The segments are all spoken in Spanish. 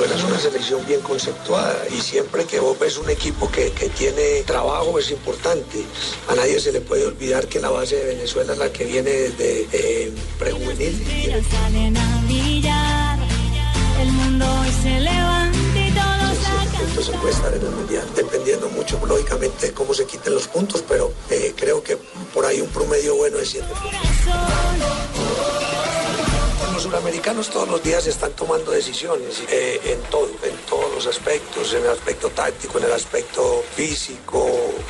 Venezuela es una selección bien conceptuada y siempre que vos ves un equipo que, que, tiene trabajo es importante. A nadie se le puede olvidar que la base de Venezuela es la que viene desde eh, prejuvenil. El mundo hoy se levanta y todos Entonces puede estar en el mundial, dependiendo mucho, lógicamente, de cómo se quiten los puntos, pero eh, creo que por ahí un promedio bueno de 7 los suramericanos todos los días están tomando decisiones eh, en todo, en todos los aspectos, en el aspecto táctico, en el aspecto físico,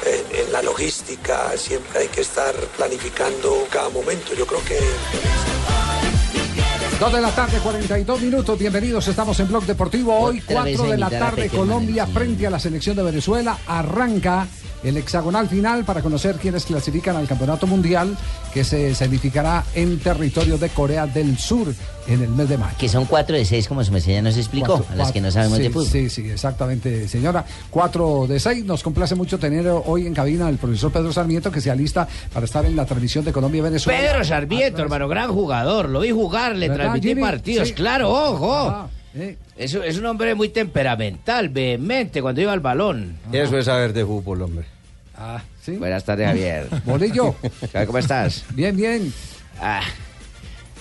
en, en la logística, siempre hay que estar planificando cada momento. Yo creo que... Dos de la tarde, 42 minutos. Bienvenidos. Estamos en Blog Deportivo. Hoy, 4 de la tarde, Colombia frente a la selección de Venezuela. Arranca el hexagonal final para conocer quiénes clasifican al Campeonato Mundial que se significará en territorio de Corea del Sur en el mes de mayo. Que son cuatro de seis, como su mesía ya nos explicó, Cuatro, a las que no sabemos sí, de fútbol. Sí, sí, exactamente, señora. Cuatro de seis. Nos complace mucho tener hoy en cabina al profesor Pedro Sarmiento que se alista para estar en la transmisión de Colombia-Venezuela. Pedro Sarmiento, hermano, gran jugador. Lo vi jugar, le ¿Verdad, transmití Jimmy? partidos. Sí. Claro, ojo. Ah, eh. Es, es un hombre muy temperamental, vehemente cuando iba al balón. Eso es saber de fútbol, hombre. Ah, sí. Buenas tardes, Javier. Bolillo. ¿Cómo estás? Bien, bien. Ah,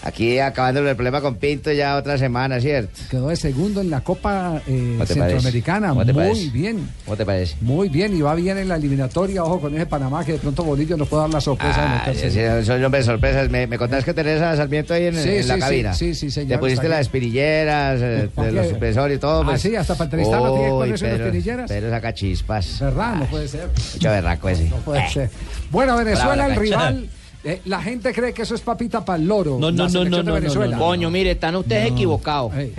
aquí acabando el problema con Pinto ya otra semana, ¿cierto? Quedó de segundo en la Copa eh, ¿Cómo te Centroamericana. Muy parece? bien. ¿Cómo te parece? Muy bien, y va bien en la eliminatoria. Ojo con ese Panamá que de pronto Bolillo nos puede dar la sorpresa Ah, meterse. sí, soy hombre de sorpresas. Me, me contás que tenés a Sarmiento ahí en, Sí, en la sí, cabina. sí, sí, señor, Te pusiste las aquí. espinilleras, eh, ¿Por de los qué? supresores y todo. Ah, pues. sí, hasta para entrevistarlo tiene que Uy, ponerse unas pero- saca chispas. ¿Verdad? No puede ser. Mucho berraco ese. No puede Eh. ser. Bueno, Venezuela, Bravo el rival. Eh, la gente cree que eso es papita para el loro. No, no, no, no, de no, no, Venezuela. no, Coño, mire, están ustedes equivocados. Ey.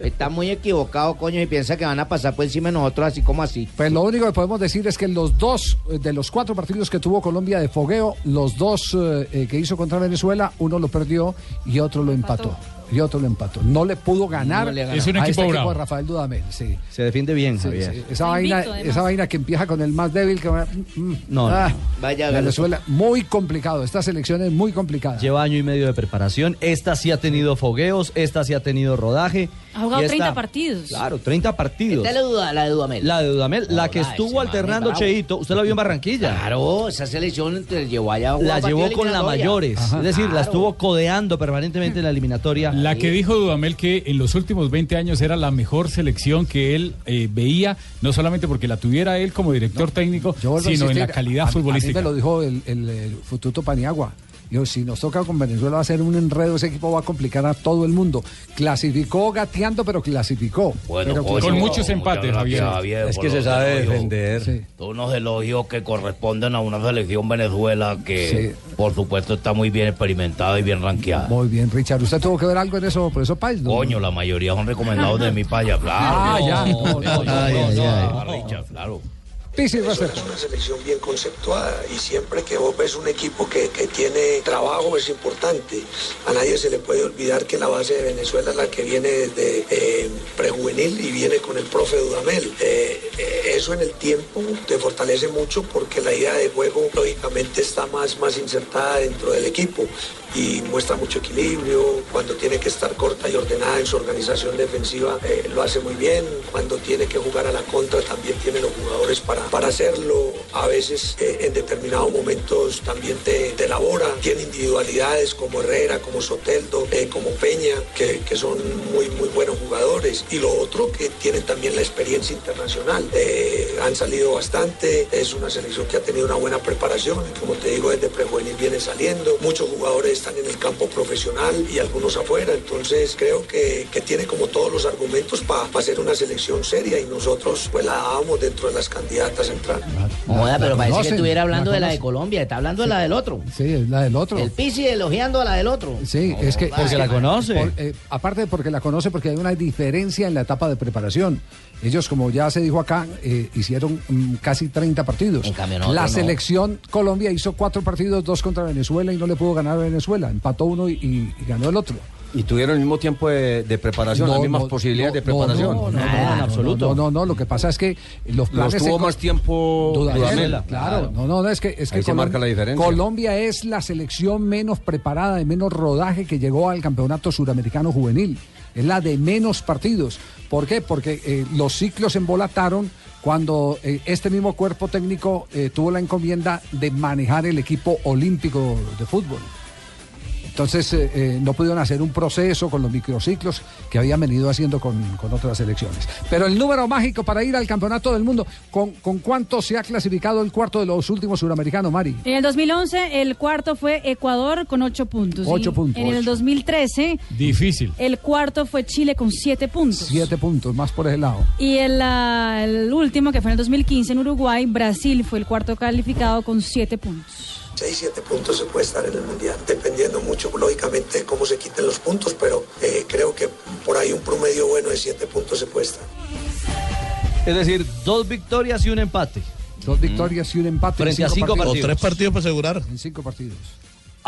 Está muy equivocado, coño, y piensa que van a pasar por encima de nosotros así como así. Pues lo único que podemos decir es que los dos, eh, de los cuatro partidos que tuvo Colombia de fogueo, los dos eh, eh, que hizo contra Venezuela, uno lo perdió y otro lo empató. Y otro lo empató. No le pudo ganar No le ganó. Es un a equipo este bravo. de Rafael Dudamel. Sí. Se defiende bien, Sí, Javier. sí. Esa, vaina, esa vaina que empieza con el más débil que va- mm, mm. No, no. Ah, Vaya, Venezuela, muy complicado. Esta selección es muy complicada. Lleva año y medio de preparación. Esta sí ha tenido fogueos, esta sí ha tenido rodaje. Ha jugado esta- 30 partidos. Claro, 30 partidos. Esta es la, duda, la de Dudamel. La de Dudamel, la que la, estuvo alternando. Cheito, usted la vio en Barranquilla. Claro, esa selección te llevó allá. a La llevó con la eliminatoria. mayores, Ajá. es decir, la estuvo codeando permanentemente en la eliminatoria. La que dijo Dudamel que en los últimos 20 años era la mejor selección que él eh, veía, no solamente porque la tuviera él como director técnico, sino en la calidad a- a mí futbolística. me lo dijo el, el, el Fututo Paniagua. Si nos toca con Venezuela va a ser un enredo, ese equipo va a complicar a todo el mundo. Clasificó gateando, pero clasificó. Bueno, Pero coño, Con muchos empates, gracias, Javier. Es que se sabe elogios. defender. Sí. Unos elogios que corresponden a una selección Venezuela que, Sí. por supuesto, está muy bien experimentada y bien ranqueada. Muy bien, Richard. ¿Usted tuvo que ver algo en eso, por eso, País? ¿no? Coño, la mayoría son recomendados de mi paya, claro. Ah, ya. No, no, no, no, ay, no. ay, Richard, claro. Pisi es una selección bien conceptuada y siempre que vos ves un equipo que, que tiene trabajo es importante. A nadie se le puede olvidar que la base de Venezuela es la que viene desde eh, prejuvenil y viene con el profe Dudamel. Eh, eh, eso en el tiempo te fortalece mucho porque la idea de juego lógicamente está más, más insertada dentro del equipo y muestra mucho equilibrio. Cuando tiene que estar corta y ordenada en su organización defensiva eh, lo hace muy bien. Cuando tiene que jugar a la contra también tiene los jugadores para, para hacerlo. A veces eh, en determinados momentos también te, elabora. Tiene individualidades como Herrera, como Soteldo, eh, como Peña, que, que son muy, muy buenos jugadores. Y lo otro que tienen también la experiencia internacional. Han salido bastante. Es una selección que ha tenido una buena preparación. Como te digo, desde prejuvenil viene saliendo. Muchos jugadores están en el campo profesional y algunos afuera. Entonces creo que, que tiene como todos los argumentos para ser una selección seria y nosotros pues la dábamos dentro de las candidatas a entrar. Pero La parece que estuviera la hablando de la de. Colombia, está hablando de la del otro. Sí, es la del otro. El Pisi elogiando a la del otro. Sí, es que. Porque es que- la conoce. por- eh, aparte de porque la conoce, porque hay una diferencia en la etapa de preparación. Ellos, como ya se dijo acá, eh, hicieron mm, casi 30 partidos. En cambio, nosotros la no. selección Colombia hizo cuatro partidos, dos contra Venezuela y no le pudo ganar a Venezuela. Empató uno y, y- y ganó el otro. Y tuvieron el mismo tiempo de, de preparación, las No, mismas no, posibilidades de no, no, preparación. No, no, no, Nada, no, en absoluto. No, no, no, lo que pasa es que los Los planes se tuvo más tiempo Dudamel, Dudamel. Claro, no, no, no, es que, es que Ahí se marca la diferencia. Colombia es la selección menos preparada, de menos rodaje que llegó al campeonato suramericano juvenil. Es la de menos partidos. ¿Por qué? Porque eh, los ciclos embolataron cuando eh, este mismo cuerpo técnico eh, tuvo la encomienda de manejar el equipo olímpico de fútbol. Entonces eh, eh, no pudieron hacer un proceso con los microciclos que habían venido haciendo con, con otras selecciones. Pero el número mágico para ir al campeonato del mundo, ¿con, con cuánto se ha clasificado el cuarto de los últimos suramericanos, Mari? En el 2011 el cuarto fue Ecuador con 8 puntos. Ocho puntos. En el 2013 Difícil. el cuarto fue Chile con 7 puntos. Siete puntos, más por ese lado. Y el, el último, que fue en el 2015 en Uruguay, Brasil fue el cuarto calificado con 7 puntos. 6, 7 puntos se puede estar en el Mundial, dependiendo mucho, lógicamente, de cómo se quiten los puntos, pero eh, creo que por ahí un promedio bueno de 7 puntos se puede estar. Es decir, dos victorias y un empate. Dos victorias y un empate Frente en a cinco partidos. partidos. partidos para asegurar. En cinco partidos.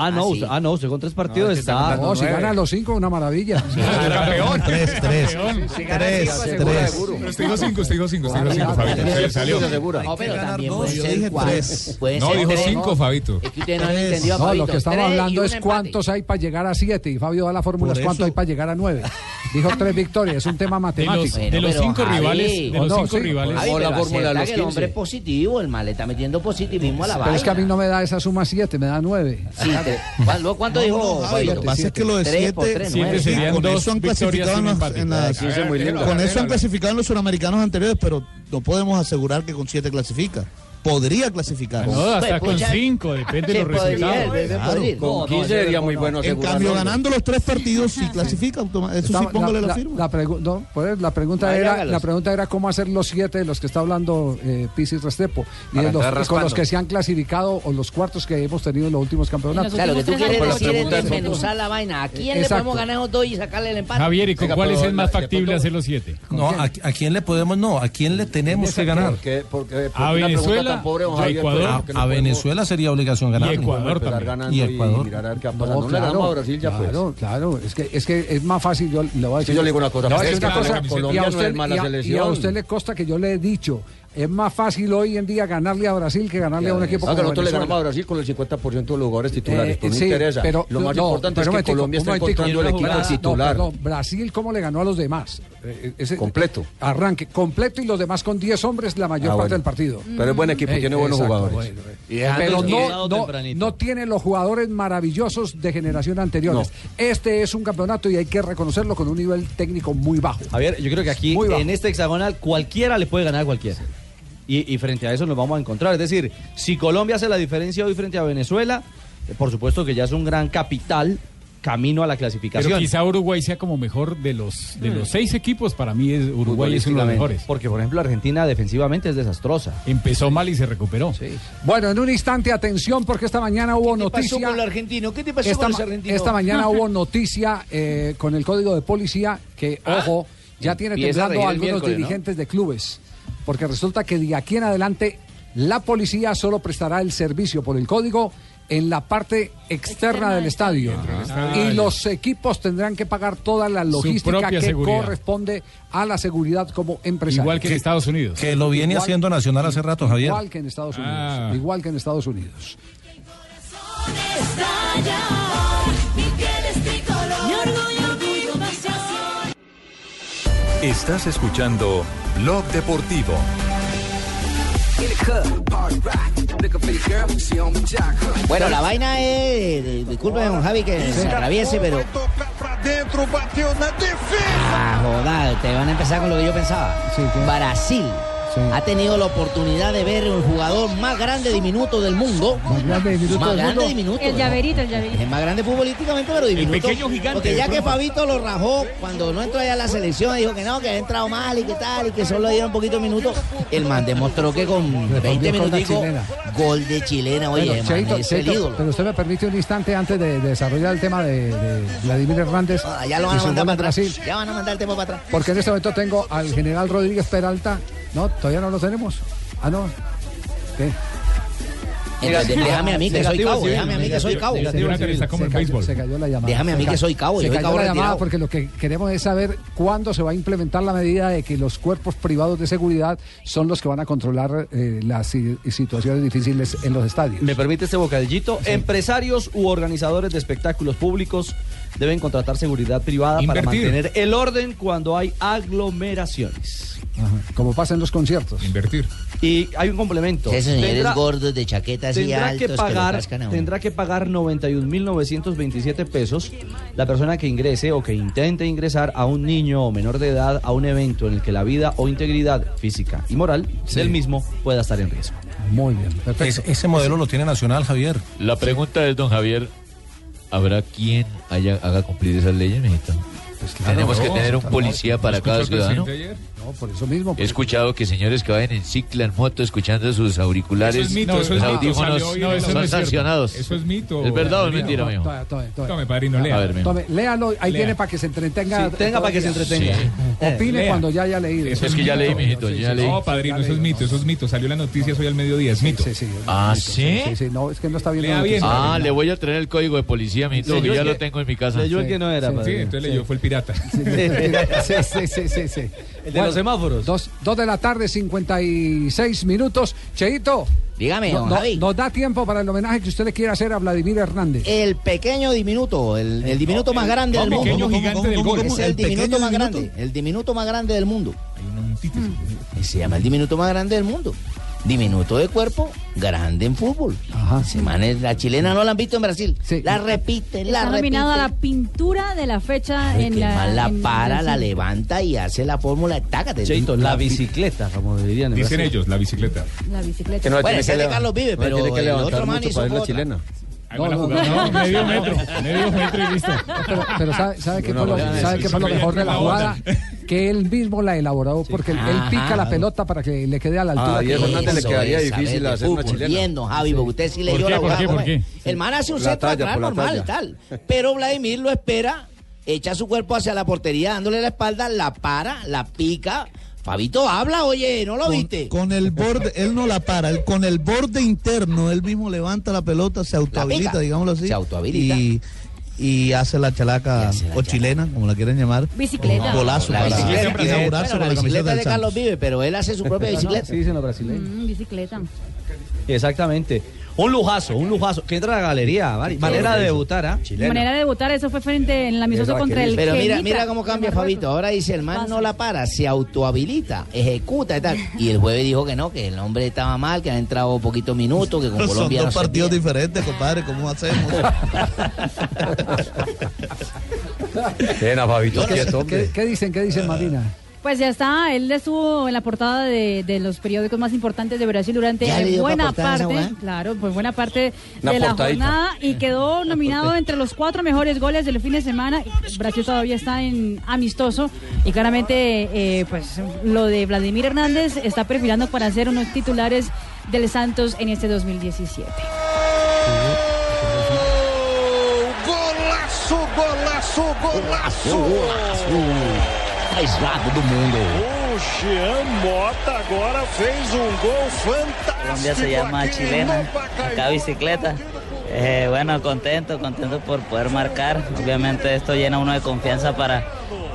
Ah, no, Ah, sí. ah, no, usted con tres partidos es que está. No, si ganan los cinco, una maravilla. Campeón. Tres, tres. Campeón. Tres, tres. Usted dijo cinco, usted dijo cinco, usted dijo cinco, Fabito. Pero- Se salió. segura. No, pero también ser dije tres. No, dijo tres, cinco, ¿no? Fabito. Es que no Tres. No, lo que estamos Tres y hablando es cuántos hay para llegar a siete. Y Fabio da la fórmula, es cuántos hay para llegar a nueve. Dijo tres victorias, es un tema matemático. De los pero, cinco rivales, de los no, cinco sí. rivales. O la pero fórmula los que el hombre 15. es positivo, el mal le está metiendo positivismo a la Pero vaina. es que a mí no me da esa suma siete, me da nueve. Sí, ¿cuánto, cuánto dijo lo que pasa es que lo de Tres por siete, tres, Siete nueve. serían con dos eso han clasificado en, las- con eso han clasificado en los suramericanos anteriores, pero no podemos asegurar que con siete clasifica. Podría clasificar. No, hasta Pues, con pucha, cinco, depende de los resultados. el Claro. Con 15 sería muy bueno En cambio, ganando los tres partidos, sí clasifica. Eso sí, póngale la, la, firma. la pregu- no, pues, la pregunta era la pregunta era cómo hacer los siete de los que está hablando eh, Pisis Restrepo y los, con los que se han clasificado o los cuartos que hemos tenido en los últimos campeonatos. Claro, lo que tú quieres decir es desmenuzar la vaina. ¿A quién le Exacto. podemos ganar esos dos y sacarle el empate? Javier, ¿y con pero es más de factible hacer los siete? No, ¿a, quién le podemos? No, ¿a quién le tenemos que ganar? Porque, porque, porque A Venezuela, tan pobre, don a Javier, Ecuador, A, porque no a podemos- Venezuela sería obligación ganar. Y Ecuador empezar también. ganando Y y, Ecuador. mirar a ver qué va No, pasando. No, le ganamos a Brasil ya claro, claro, es que, es que es más fácil, yo le voy a decir, Sí, yo le digo una cosa, es una y Colombia no es mala a- y a selección. usted le consta que yo le he dicho, es más fácil hoy en día ganarle a Brasil que ganarle a un equipo Aunque como nosotros le ganamos a Brasil con el 50% de los jugadores titulares, Eh, pues no interesa. pero- Lo más no, importante pero es que Colombia está encontrando el equipo no, titular. perdón, Brasil, ¿cómo le ganó a los demás? Eh, ese- Completo. Arranque, completo y los demás con 10 hombres la mayor Ah, parte bueno. del partido. Pero es buen equipo, Eh, tiene buenos exacto, jugadores. bueno, eh. Pero no, no, tempranito. no tiene los jugadores maravillosos de generación anteriores. Este es un campeonato y hay que reconocerlo con un nivel técnico muy bajo. Javier, yo creo que aquí, en este hexagonal, cualquiera le puede ganar a cualquiera. Y, y frente a eso nos vamos a encontrar. Es decir, si Colombia hace la diferencia hoy frente a Venezuela, eh, por supuesto que ya es un gran capital camino a la clasificación. Pero quizá Uruguay sea como mejor de los de los seis equipos. Para mí es Uruguay es uno de los mejores. Porque, por ejemplo, Argentina defensivamente es desastrosa. Empezó mal y se recuperó. Bueno, en un instante, atención, porque esta mañana hubo ¿Qué pasó noticia. con argentinos? ¿Qué te pasó Esta, con los argentinos? esta mañana hubo noticia eh, con el código de policía que, ojo, ya tiene a temblando el algunos dirigentes de clubes. Porque resulta que de aquí en adelante la policía solo prestará el servicio por el código en la parte externa del estadio. Ah, y los equipos tendrán que pagar toda la logística que seguridad. corresponde a la seguridad como empresario. Igual que en Estados Unidos. Que lo viene Igual- haciendo Nacional hace rato, Javier. Igual que en Estados Unidos. Ah. Igual que en Estados Unidos. Estás escuchando Blog Deportivo. Bueno, la vaina es. Disculpe, don Javi, que se atraviese, pero. Ah, joda, te van a empezar con lo que yo pensaba. Brasil Sí. ha tenido la oportunidad de ver el jugador más grande diminuto del mundo. Más grande diminuto Más del grande mundo. diminuto. El ¿no? llaverito, el Es llaverito. el más grande futbolísticamente, pero diminuto. pequeño gigante Porque ya que. Fabito lo rajó cuando no entró allá a la selección, dijo que no, que había entrado mal y que tal, y que solo le dieron un poquito de minutos. El man demostró que con 20 con la minuticos, chilena. gol de chilena, oye, Bueno, man, Cheito, es el ídolo. pero usted me permite un instante antes de, de desarrollar el tema de, de Vladimir Hernández. Ah, ya lo van a mandar para atrás. Brasil. Ya van a mandar el tema para atrás. Porque en este momento tengo al general Rodríguez Peralta, ¿no? ¿Todavía no lo tenemos? Ah, no. ¿Qué? Entonces, déjame a mí que soy cabo, déjame a mí que soy cabo. Se, cayó, se cayó la llamada. Déjame a mí que soy cabo, Se cayó cabo la llamada porque lo que queremos es saber cuándo se va a implementar la medida de que los cuerpos privados de seguridad son los que van a controlar eh, las si- situaciones difíciles en los estadios. ¿Me permite este bocadillito? Empresarios u organizadores de espectáculos públicos deben contratar seguridad privada para mantener el orden cuando hay aglomeraciones. Ajá, Como pasa en los conciertos. Invertir. Y hay un complemento. Esos señores Tendrá- gordos de chaquetas y tendrá altos que que, lo pagar a uno. tendrá que pagar 91.927 pesos la persona que ingrese o que intente ingresar a un niño o menor de edad a un evento en el que la vida o integridad física y moral del mismo pueda estar en riesgo. Muy bien, Es- ese modelo lo tiene Nacional, Javier. La pregunta es, don Javier, ¿habrá quien haya, haga cumplir esas leyes, mijito? Tenemos que tener un policía para ¿Escuchó cada ciudadano. No, por eso mismo. He escuchado que señores que vayan en cicla, en moto, escuchando sus auriculares, Eso es mito, los eso es mito. audífonos, son sancionados. Eso es mito. ¿Es verdad o es mentira, mijo? Tome, tome, tome. Tome, padrino, lea. A ver. Tome, léalo, ahí Lea. tiene para que se entretenga. Sí, tenga para que se entretenga. Sí. Opine Lea. cuando ya haya leído. Eso Es que ya leí, mijito, ya leí. No, padrino, eso es mito, eso es mito. Salió la noticia hoy al mediodía, es mito. Sí, sí. ¿Ah, sí? sí? Sí, sí, no, es que no está bien. Ah, le voy a traer el código de policía, mijito, Sí, que ya lo tengo en mi casa. Leyó el que no era, Sí, entonces leyó, fue el pirata. Sí, sí, sí, sí, sí. Los semáforos. Dos, dos de la tarde, 56 minutos. Cheito. Dígame, no- don no- Javi. nos da tiempo para el homenaje que usted le quiere hacer a Vladimir Hernández. El pequeño diminuto, el, el diminuto más grande del el mundo. pequeño gigante del gol. Es el, ¿El diminuto más diminuto? grande, el diminuto más grande del mundo. Y Se llama el diminuto más grande del mundo. Diminuto de cuerpo, grande en fútbol. Ajá. Se mane- la chilena no la han visto en Brasil. Sí. La repiten, la Está nominado a la pintura de la fecha Ay, en que la. más la en para, la Brasil. levanta y hace la fórmula. Tácate. Cheito, la bicicleta, como dirían. en Dicen Brasil. ellos, la bicicleta. La bicicleta. Que no la Bueno, ese que es de Carlos Vive, no la pero tiene que el otro man hizo la otra. chilena. No, no, no, No, medio metro, medio metro y listo. Pero, pero sabe, sabe qué No, fue lo, no, sabe qué fue lo mejor de la jugada, que él mismo la elaboró porque él, él pica la pelota para que le quede a la altura. Ah, y que- eso Hernández le quedaría es difícil hacer una chilena. Bien, don Javi, porque usted sí ¿Por leyó la por jugada. qué, por ¿cómo es? qué? El man hace un centro atrás normal, talla. tal. Pero Vladimir lo espera, echa su cuerpo hacia la portería, dándole la espalda, la para, la pica. Fabito habla, oye, ¿no lo Con, viste? con el borde, él no la para, él, con el borde interno, él mismo levanta la pelota, se autohabilita, digámoslo así. Se autohabilita. Y, y hace la chalaca Y hace la o chilena, como la quieren llamar. Bicicleta. Un Golazo La para bicicleta, inaugurarse bueno, con la la camiseta bicicleta de Carlos. Vive, pero él hace su propia bicicleta. Sí, dicen los brasileños. Mm, bicicleta. Exactamente. Un lujazo, un lujazo. Que entra a la galería, Mari. manera de debutar, ¿ah? Manera de debutar, eso fue frente en el amistoso Esa contra el Pero mira, mira cómo cambia. Fabito. Ahora dice el man no la para, se autohabilita, ejecuta y tal. Y el jueves dijo que no, que el hombre estaba mal, que ha entrado poquitos minutos, que con Son Colombia no dos partidos diferentes, compadre, ¿cómo hacemos? Pena, Fabito, ¿Qué, quieto, qué- qué dicen? ¿Qué dicen, Marina? Pues ya está, él estuvo en la portada de, de los periódicos más importantes de Brasil durante ¿Ya le dio buena parte, claro, pues buena parte Una de la portadita. jornada y quedó nominado entre los cuatro mejores goles del fin de semana. Brasil todavía está en amistoso y claramente eh, pues lo de Vladimir Hernández está perfilando para ser unos titulares del Santos en este 2017. Golaço, golaço, golaço! Mais rápido do mundo. O Jean Mota agora fez um gol fantástico. Colombia se llama chilena, acá bicicleta. Eh, bueno, contento, contento por poder marcar. Obviamente esto llena uno de confianza para,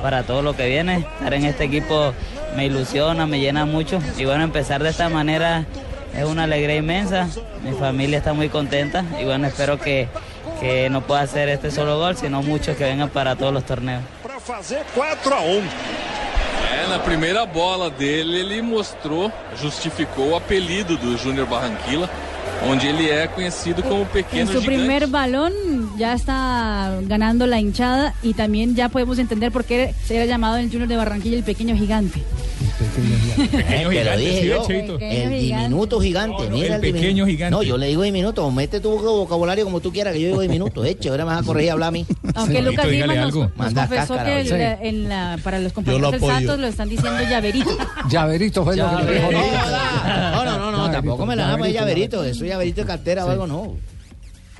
para todo lo que viene. Estar en este equipo me ilusiona, me llena mucho. Y bueno, empezar de esta manera es una alegría inmensa. Mi familia está muy contenta y bueno, espero que, que no pueda hacer este solo gol, sino muchos que vengan para todos los torneos. Fazer 4 a 1. É, na primeira bola dele, ele mostrou, justificou o apelido do Júnior Barranquilla, onde ele é conhecido como En Pequeno Gigante. primer balón ya está ganando la hinchada y también ya podemos entender por qué se era llamado el Junior de Barranquilla el pequeño gigante. Eh, te lo gigante, dije sí, yo. Cheito. El Pequeño diminuto gigante. No, no, mira el pequeño diminuto. gigante. No, yo le digo diminuto. Mete tu vocabulario como tú quieras, que yo digo diminuto. Hecho, ahora me vas a corregir y hablar a mí. Aunque Sí, Lucas Lima nos, confesó cáscara, que para los compañeros lo del. Santos lo están diciendo llaverito. Llaverito fue lo que le dijo. No, no, no, tampoco me la de llaverito, llaverito. Eso llaverito de cartera o algo, no.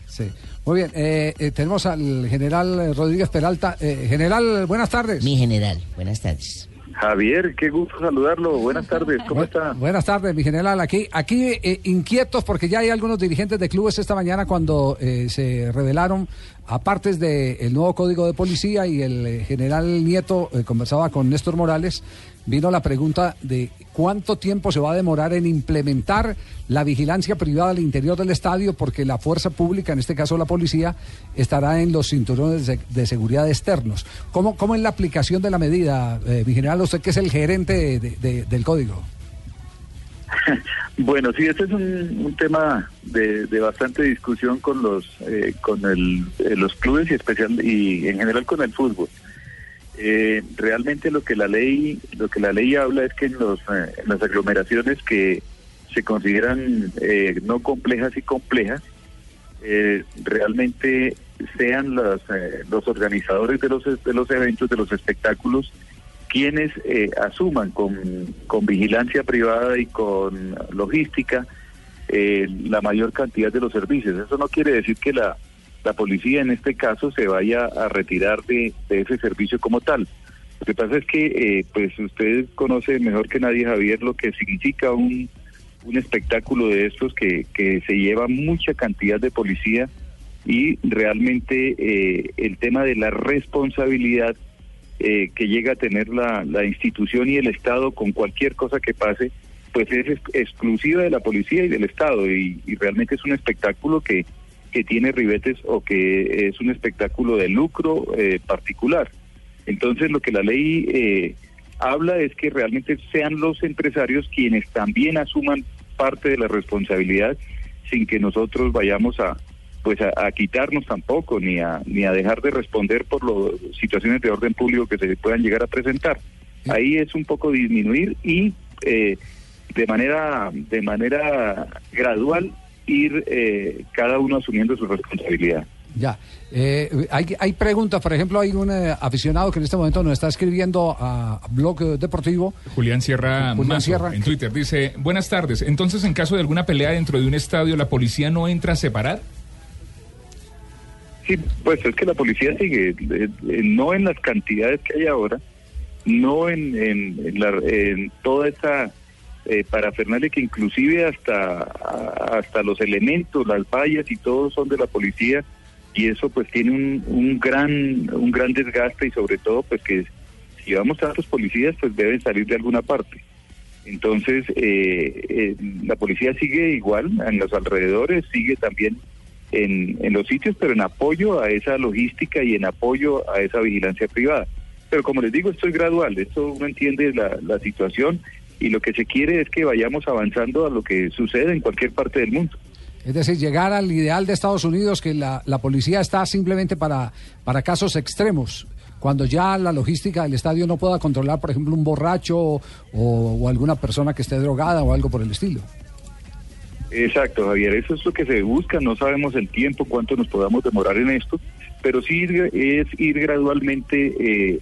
Sí. Muy bien, eh, eh, tenemos al general Rodríguez Peralta. Eh, general, buenas tardes. Mi general, buenas tardes. Javier, qué gusto saludarlo. Buenas tardes, ¿cómo está? Buenas tardes, mi general. Aquí, aquí eh, inquietos porque ya hay algunos dirigentes de clubes esta mañana cuando eh, se revelaron, aparte del nuevo código de policía y el eh, general Nieto eh, conversaba con Néstor Morales, vino la pregunta de cuánto tiempo se va a demorar en implementar la vigilancia privada al interior del estadio porque la fuerza pública, en este caso la policía, estará en los cinturones de, seguridad externos. ¿Cómo, ¿Cómo es la aplicación de la medida, eh, mi general? Usted que es el gerente de- del código. Bueno, sí, este es un, un tema de, de bastante discusión con los eh, con el, eh, los clubes y especial y en general con el fútbol. Eh, realmente lo que la ley lo que la ley habla es que en los eh, las aglomeraciones que se consideran eh, no complejas y complejas eh, realmente sean los eh, los organizadores de los de los eventos de los espectáculos quienes asuman con, con vigilancia privada y con logística la mayor cantidad de los servicios. Eso no quiere decir que la, la policía en este caso se vaya a retirar de, de ese servicio como tal. Lo que pasa es que, eh, pues usted conoce mejor que nadie, Javier, lo que significa un, un espectáculo de estos que, que se lleva mucha cantidad de policía y realmente eh, el tema de la responsabilidad eh, que llega a tener la, la institución y el Estado con cualquier cosa que pase, pues es ex- exclusiva de la policía y del Estado y realmente es un espectáculo que, que tiene ribetes o que es un espectáculo de lucro eh, particular. Entonces lo que la ley eh, habla es que realmente sean los empresarios quienes también asuman parte de la responsabilidad sin que nosotros vayamos a pues a, quitarnos tampoco ni a ni a dejar de responder por las situaciones de orden público que se puedan llegar a presentar. Ahí es un poco disminuir y eh, de manera de manera gradual ir eh, cada uno asumiendo su responsabilidad. Ya. Eh, hay, hay preguntas, por ejemplo, hay un eh, aficionado que en este momento nos está escribiendo a Blog Deportivo. Julián Sierra Julián Mazo, Sierra. en Twitter dice, buenas tardes, entonces en caso de alguna pelea dentro de un estadio, ¿la policía no entra a separar? Sí, pues es que la policía sigue, eh, eh, no en las cantidades que hay ahora, no en, en, en la- en toda esa eh, parafernalia que inclusive hasta, hasta los elementos, las vallas y todo son de la policía y eso pues tiene un, un gran un gran desgaste y sobre todo pues que si vamos tantos policías pues deben salir de alguna parte. Entonces, eh, eh, la policía sigue igual en los alrededores, sigue también en, en los sitios, pero en apoyo a esa logística y en apoyo a esa vigilancia privada. Pero como les digo, esto es gradual, esto uno entiende la, la situación y lo que se quiere es que vayamos avanzando a lo que sucede en cualquier parte del mundo. Es decir, llegar al ideal de Estados Unidos, que la, la policía está simplemente para, para casos extremos, cuando ya la logística del estadio no pueda controlar, por ejemplo, un borracho o, o alguna persona que esté drogada o algo por el estilo. Exacto, Javier, eso es lo que se busca, no sabemos el tiempo, cuánto nos podamos demorar en esto, pero sí es ir gradualmente eh,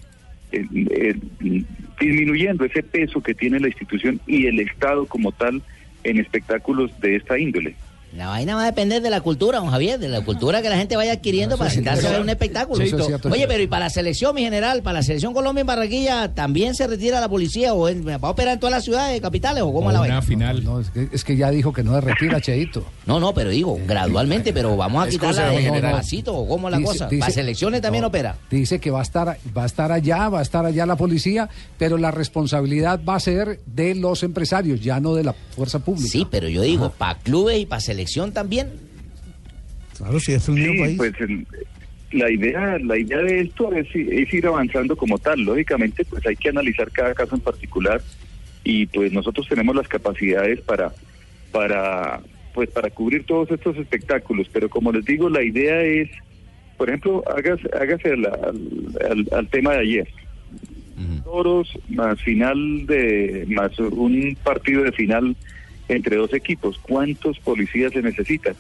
el- el- disminuyendo ese peso que tiene la institución y el Estado como tal en espectáculos de esta índole. La vaina va a depender de la cultura, don Javier, de la cultura que la gente vaya adquiriendo para sentarse a ver un espectáculo. eso es cierto, Oye, pero y para la selección, mi general, para la selección Colombia en Barranquilla, ¿también se retira la policía o en- va a operar en todas las ciudades capitales o cómo la vaina? final. No, es, que, es que ya dijo que no se retira, Cheito. No, no, pero digo, gradualmente, pero vamos a quitarla cosa de pasito o cómo la Dice- cosa. dice- para selecciones también no, opera. Dice que va a estar va a estar allá, va a estar allá la policía, pero la responsabilidad va a ser de los empresarios, ya no de la fuerza pública. Sí, pero yo digo, para clubes y para selección también. Claro, si es un Sí, país. pues el- la idea la idea de esto es, es ir avanzando como tal. Lógicamente, pues hay que analizar cada caso en particular y pues nosotros tenemos las capacidades para para pues para cubrir todos estos espectáculos. Pero como les digo, la idea es, por ejemplo, hágase, hágase al, al- al- al tema de ayer. Toros más final de más un partido de final entre dos equipos. ¿Cuántos policías se necesitan?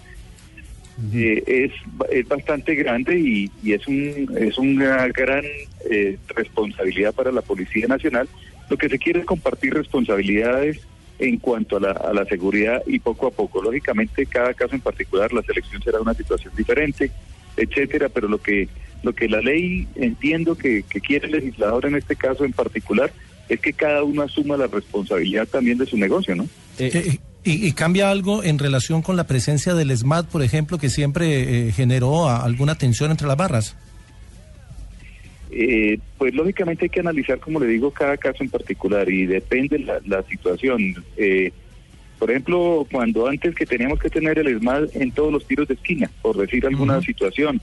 eh, es, es bastante grande y, y es un es una gran eh, responsabilidad para la Policía Nacional. Lo que se quiere es compartir responsabilidades en cuanto a la, a la seguridad y poco a poco. Lógicamente, cada caso en particular, la selección será una situación diferente, etcétera, pero lo que lo que la ley entiendo que, que quiere el legislador en este caso en particular es que cada uno asuma la responsabilidad también de su negocio, ¿no? Eh, y, y cambia algo en relación con la presencia del SMAT, por ejemplo, que siempre eh, generó a- alguna tensión entre las barras. Eh, pues lógicamente hay que analizar, como le digo, cada caso en particular y depende la, la situación. Eh, por ejemplo, cuando antes que teníamos que tener el ESMAD en todos los tiros de esquina, por decir alguna situación,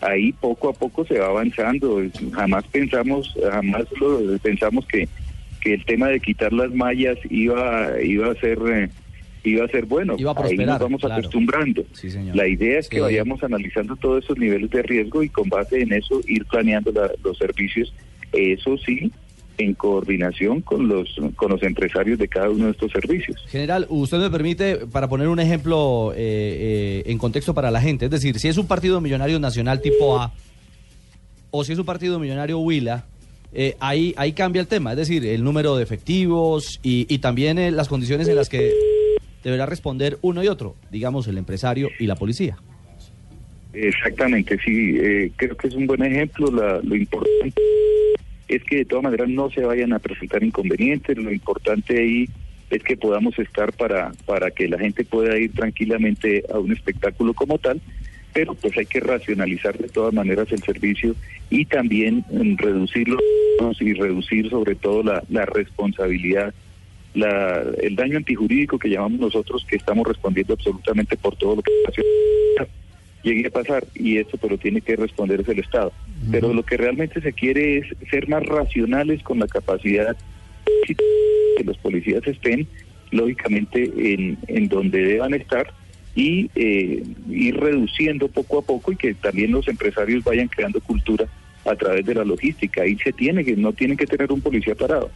ahí poco a poco se va avanzando. Jamás pensamos, jamás lo, pensamos que, que el tema de quitar las mallas iba, iba a ser... eh, iba a ser bueno. Iba a Ahí nos vamos claro. acostumbrando. Sí. La idea es que Sí. vayamos analizando todos esos niveles de riesgo y con base en eso ir planeando la- los servicios, eso sí, en coordinación con los con los empresarios de cada uno de estos servicios. General, usted me permite, para poner un ejemplo eh, eh, en contexto para la gente, es decir, si es un partido millonario nacional tipo A o si es un partido millonario Huila, eh, ahí, ahí cambia el tema, es decir, el número de efectivos y, y también eh, las condiciones en las que deberá responder uno y otro, digamos el empresario y la policía. Exactamente, sí, eh, creo que es un buen ejemplo. La- lo importante es que de todas maneras no se vayan a presentar inconvenientes. Lo importante ahí es que podamos estar para, para que la gente pueda ir tranquilamente a un espectáculo como tal, pero pues hay que racionalizar de todas maneras el servicio y también mm, reducirlo y reducir sobre todo la, la responsabilidad la, el daño antijurídico que llamamos nosotros, que estamos respondiendo absolutamente por todo lo que llegue a pasar, y esto pero tiene que responder es el Estado. Pero lo que realmente se quiere es ser más racionales con la capacidad que los policías estén, lógicamente, en, en donde deban estar y eh, ir reduciendo poco a poco y que también los empresarios vayan creando cultura a través de la logística. Ahí se tiene que, no tienen que tener un policía parado.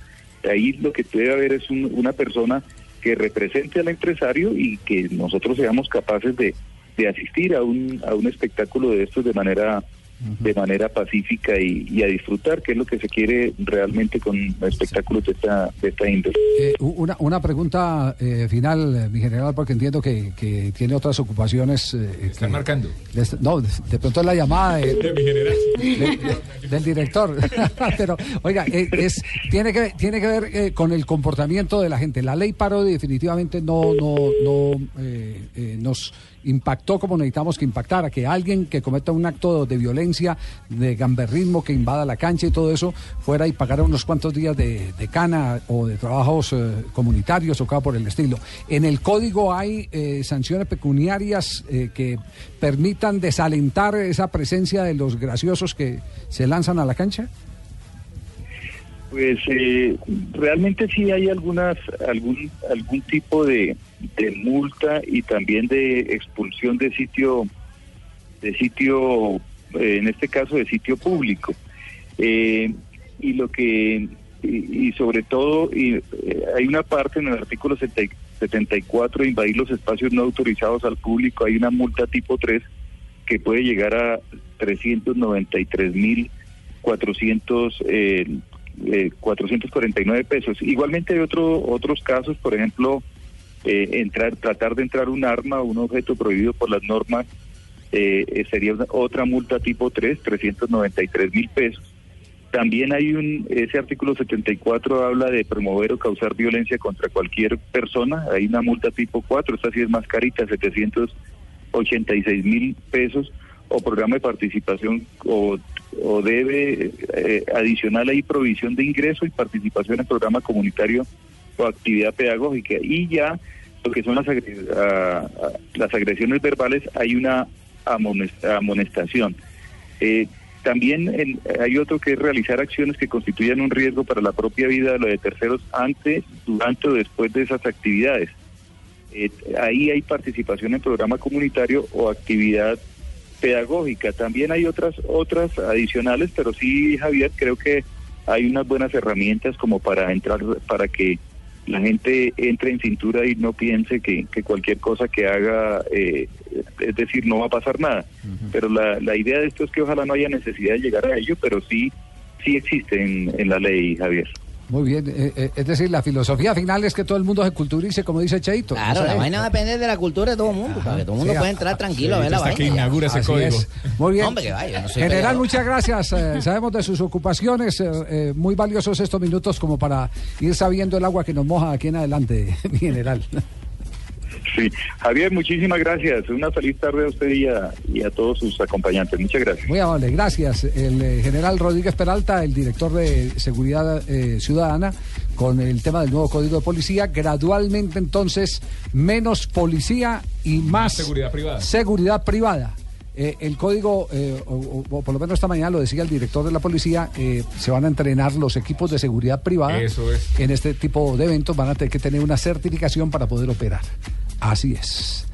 Ahí lo que debe haber es un- una persona que represente al empresario y que nosotros seamos capaces de, de asistir a un, a un espectáculo de estos de manera de manera pacífica y, y a disfrutar, que es lo que se quiere realmente con espectáculos de esta, de esta índole. Eh, una, una pregunta eh, final, eh, mi general, porque entiendo que, que tiene otras ocupaciones. eh, Están que- marcando. de este- no, de, de pronto es la llamada de- mi general. de- de- del director. Pero, oiga, eh, es, tiene que, tiene que ver eh, con el comportamiento de la gente. La ley Parodi definitivamente no, no, no eh, eh, nos impactó como necesitamos que impactara, que alguien que cometa un acto de violencia, de gamberrismo, que invada la cancha y todo eso, fuera y pagara unos cuantos días de, cana o de trabajos eh, comunitarios o cosas por el estilo. En el código hay eh, sanciones pecuniarias eh, que permitan desalentar esa presencia de los graciosos que se lanzan a la cancha. Pues eh, realmente sí hay algunas algún algún tipo de, de multa y también de expulsión de sitio de sitio eh, en este caso de sitio público Eh, y lo que y, sobre todo eh, hay una parte en el artículo 70 74 de invadir los espacios no autorizados al público hay una multa tipo 3 que puede llegar a 393 mil 400 eh, eh, 449 pesos. Igualmente hay otro, otros casos, por ejemplo, eh, entrar, tratar de entrar un arma o un objeto prohibido por las normas eh, eh, sería una- otra multa tipo 3, 393 mil pesos. También hay un, ese artículo 74 habla de promover o causar violencia contra cualquier persona, hay una multa tipo 4, esta sí es más carita, 786 mil pesos, o programa de participación, o, o debe eh, adicional ahí provisión de ingreso y participación en programa comunitario o actividad pedagógica. Y ya lo que son las, las agresiones verbales, hay una amonest- amonestación. Eh, también en- hay otro que es realizar acciones que constituyan un riesgo para la propia vida de los de terceros antes, durante o después de esas actividades. Eh, ahí hay participación en programa comunitario o actividad pedagógica. También hay otras otras adicionales, pero sí, Javier, creo que hay unas buenas herramientas como para entrar, para que la gente entre en cintura y no piense que, que cualquier cosa que haga, eh, es decir, no va a pasar nada. Pero la, la idea de esto es que ojalá no haya necesidad de llegar a ello, pero sí, sí existe en, en la ley, Javier. Muy bien, eh, eh, es decir, la filosofía final es que todo el mundo se culturice, como dice Cheito. Claro, O sea, la vaina va a depender de la cultura de todo el mundo, para que todo el mundo Sí, pueda a- entrar tranquilo a ver la hasta vaina. que ya. inaugure ese Así código. es. Muy bien. Hombre, que vaya, no General, peleador. muchas gracias. eh, sabemos de sus ocupaciones. eh, eh, muy valiosos estos minutos como para ir sabiendo el agua que nos moja aquí en adelante, mi general. Sí, Javier, muchísimas gracias. Una feliz tarde a usted y a, y a todos sus acompañantes. Muchas gracias. Muy amable, gracias. El eh, general Rodríguez Peralta, el director de Seguridad eh, Ciudadana, con el tema del nuevo código de policía. Gradualmente, entonces, menos policía y más seguridad privada. seguridad privada. Eh, el código, eh, o, o- o por lo menos esta mañana lo decía el director de la policía, eh, se van a entrenar los equipos de seguridad privada Eso es. en este tipo de eventos, van a tener que tener una certificación para poder operar. Así es.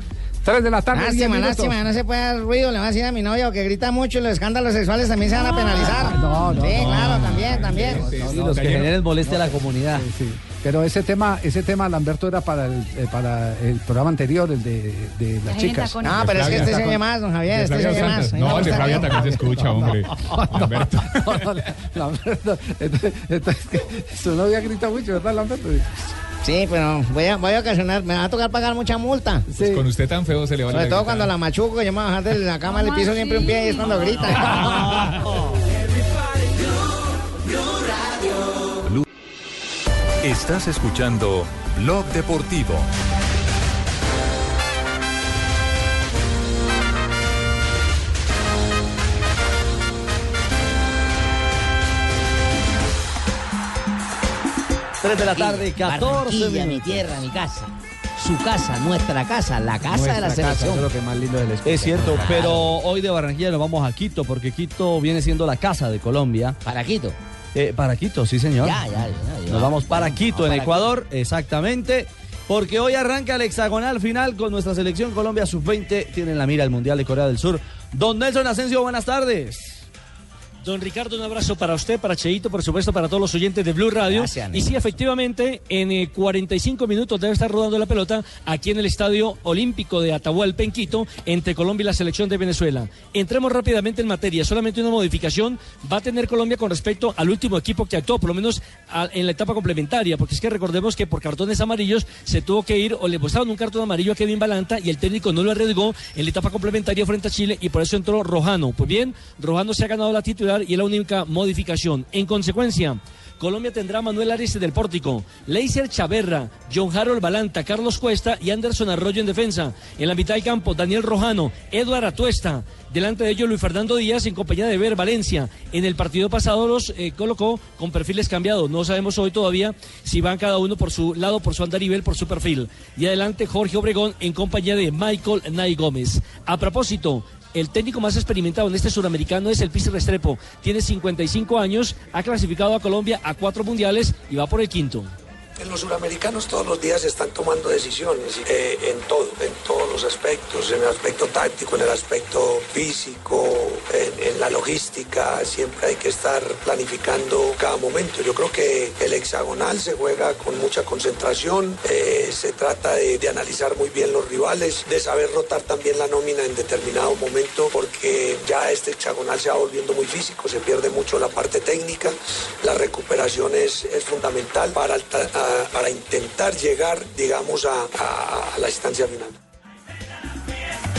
Tres de la tarde. Lástima, lástima, no se puede dar ruido. Le va a decir a mi novia que grita mucho y los escándalos sexuales también se van a penalizar. No, no, Sí, no, claro, no, también, también. Sí, los que generen molestia a la comunidad. Sí, Pero ese tema, ese tema, Lamberto, era para el, eh, para el programa anterior, el de, de las chicas. No, pero es que este se oye más, don Javier, este se oye más. No, el de Flavia también se escucha, hombre. Lamberto. Lamberto, entonces, entonces, su novia grita mucho, ¿verdad, Lamberto? Sí, pero voy a, voy a ocasionar, me va a tocar pagar mucha multa. Pues con usted tan feo se le va Sobre la todo cuando la machuco, yo me voy a bajar de la cama, le piso siempre un pie y es cuando grita. Estás escuchando Blog Deportivo. Tres de la tarde, 14 Barranquilla, mi minutos. tierra, mi casa. Su casa, nuestra casa, la casa de la casa, selección. eso es lo que más lindo del Es cierto, pero hoy de Barranquilla nos vamos a Quito, porque Quito viene siendo la casa de Colombia. ¿Para Quito? Eh, para Quito, sí, señor. Ya, ya, ya, ya. Nos vamos para Quito, en para Ecuador, exactamente. Porque hoy arranca el hexagonal final con nuestra selección Colombia Sub-20. Tienen la mira el Mundial de Corea del Sur. Don Nelson Asensio, buenas tardes. Don Ricardo, un abrazo para usted, para Cheito, por supuesto, para todos los oyentes de Blue Radio. Gracias, y sí, efectivamente, en eh, 45 minutos debe estar rodando la pelota aquí en el Estadio Olímpico de Atahualpa, en Quito, entre Colombia y la selección de Venezuela. Entremos rápidamente en materia. Solamente una modificación va a tener Colombia con respecto al último equipo que actuó, por lo menos a- en la etapa complementaria, porque es que recordemos que por cartones amarillos se tuvo que ir o le mostraron un cartón amarillo a Kevin Balanta y el técnico no lo arriesgó en la etapa complementaria frente a Chile y por eso entró Rojano. Pues bien, Rojano se ha ganado la titular y es la única modificación. En consecuencia, Colombia tendrá a Manuel Arias del Pórtico, Leiser Chaverra, John Harold Balanta, Carlos Cuesta y Anderson Arroyo en defensa. En la mitad del campo, Daniel Rojano, Eduard Atuesta. Delante de ellos, Luis Fernando Díaz en compañía de Ver Valencia. En el partido pasado los eh, colocó con perfiles cambiados. No sabemos hoy todavía si van cada uno por su lado, por su andarivel, por su perfil. Y adelante, Jorge Obregón en compañía de Michael Nay Gómez. A propósito, el técnico más experimentado en este suramericano es el Pizzi Restrepo. Tiene 55 años, ha clasificado a Colombia a cuatro mundiales y va por el quinto. Los suramericanos todos los días están tomando decisiones eh, en todo, en todos los aspectos, en el aspecto táctico, en el aspecto físico, en, en la logística, siempre hay que estar planificando cada momento. Yo creo que el hexagonal se juega con mucha concentración, eh, se trata de, de analizar muy bien los rivales, de saber rotar también la nómina en determinado momento, porque ya este hexagonal se va volviendo muy físico, se pierde mucho la parte técnica, la recuperación es, es fundamental para, alta- para intentar llegar, digamos, a, a- a la instancia final.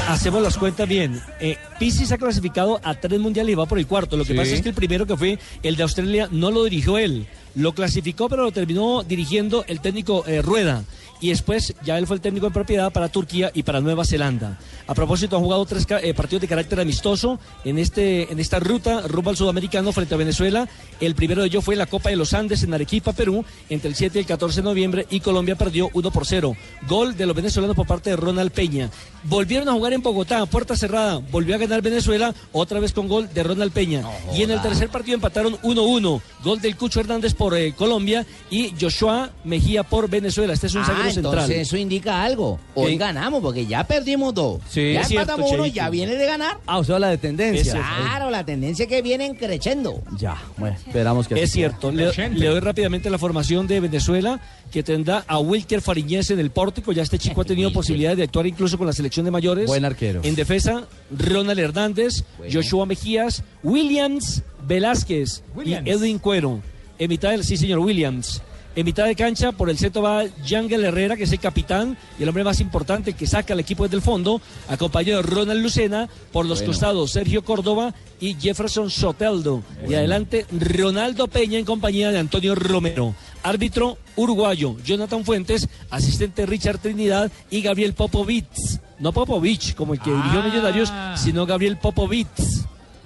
Hacemos las cuentas bien. Eh, Pizzi se ha clasificado a tres mundiales y va por el cuarto. Lo que Sí. pasa es que el primero que fue el de Australia no lo dirigió él. Lo clasificó, pero lo terminó dirigiendo el técnico eh, Rueda. Y después ya él fue el técnico en propiedad para Turquía y para Nueva Zelanda. A propósito, han jugado tres eh, partidos de carácter amistoso en, este, en esta ruta rumbo al sudamericano frente a Venezuela. El primero de ellos fue en la Copa de los Andes en Arequipa, Perú, entre el 7 y el 14 de noviembre. Y Colombia perdió 1 por 0. Gol de los venezolanos por parte de Ronald Peña. Volvieron a jugar en Bogotá, puerta cerrada. Volvió a ganar Venezuela, otra vez con gol de Ronald Peña. y en el tercer partido empataron 1-1. Gol del Cucho Hernández por eh, Colombia y Joshua Mejía por Venezuela. Este es un Ah, entonces eso indica algo. Hoy ¿Qué? ganamos porque ya perdimos dos. Sí. ya cierto, empatamos uno y ya viene de ganar. Ah, usted habla de tendencia. Claro, la tendencia es que vienen creciendo. Ya, bueno, esperamos que Es sea. cierto. Le, le doy rápidamente la formación de Venezuela, que tendrá a Wilker Fariñez en el pórtico. Ya este chico ha tenido posibilidades de actuar incluso con la selección de mayores. Buen arquero. En defensa, Ronald Hernández, Joshua Mejías, Williams Velázquez y Edwin Cuero. En mitad del, sí, señor Williams. En mitad de cancha, por el centro va Yangel Herrera, que es el capitán y el hombre más importante que saca al equipo desde el fondo, acompañado de Ronald Lucena, por los Bueno. costados Sergio Córdoba y Jefferson Soteldo. Y adelante Ronaldo Peña en compañía de Antonio Romero. Árbitro uruguayo, Jonathan Fuentes, asistente Richard Trinidad y Gabriel Popovich. No Popovich, como el que dirigió Millonarios, sino Gabriel Popovich.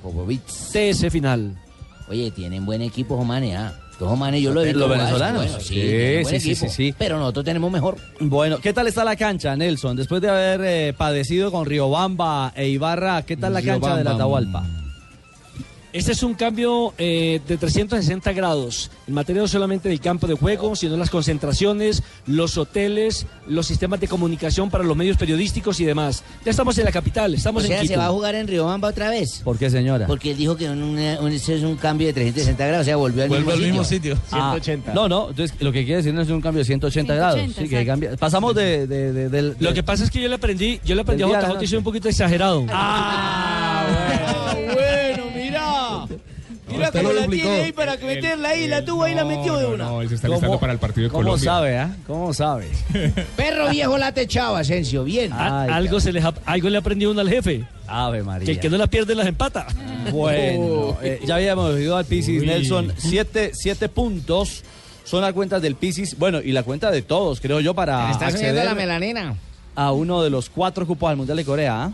Popovich. TS final. Oye, tienen buen equipo, Jomane, ¿ah? Jomane yo lo he ¿Los visto. jugar, venezolanos? bueno, sí, Sí, sí, equipo, sí, sí. Pero nosotros tenemos mejor. Bueno, ¿qué tal está la cancha, Nelson? Después de haber eh, padecido con Riobamba e Ibarra, ¿qué tal la cancha de la Atahualpa? Este es un cambio eh, de 360 grados en materia no solamente del campo de juego, sino las concentraciones, los hoteles, los sistemas de comunicación para los medios periodísticos y demás. Ya estamos en la capital, estamos o sea, en Quito. se va a jugar en Riobamba otra vez. ¿Por qué, señora? Porque él dijo que un, un- ese es un cambio de 360 grados, o sea, volvió al mismo sitio. Ah, no, no, entonces lo que quiere decir no es un cambio de 180, grados. 180, Sí, que cambia- pasamos de, de- de- del- Lo que pasa es que yo le aprendí, yo le aprendí a JJ y soy un poquito exagerado. bueno, mira. Cómo lo la tiene ahí para meterla ahí, la tuvo ahí, la metió de una. No, él se está listando para el partido de ¿Cómo Colombia. sabe, ah? ¿Cómo sabe? Perro viejo la techaba, Asensio, bien. A- algo, se les, algo le aprendió uno al jefe. Ave María. Que el que no la pierde las empata. Bueno, eh, ya habíamos oído al Pisis Uy. Nelson. Siete, siete puntos son las cuentas del Pisis. Bueno, y la cuenta de todos, creo yo, para Me está acceder la melanina. a uno de los cuatro cupos al Mundial de Corea. ¿ah?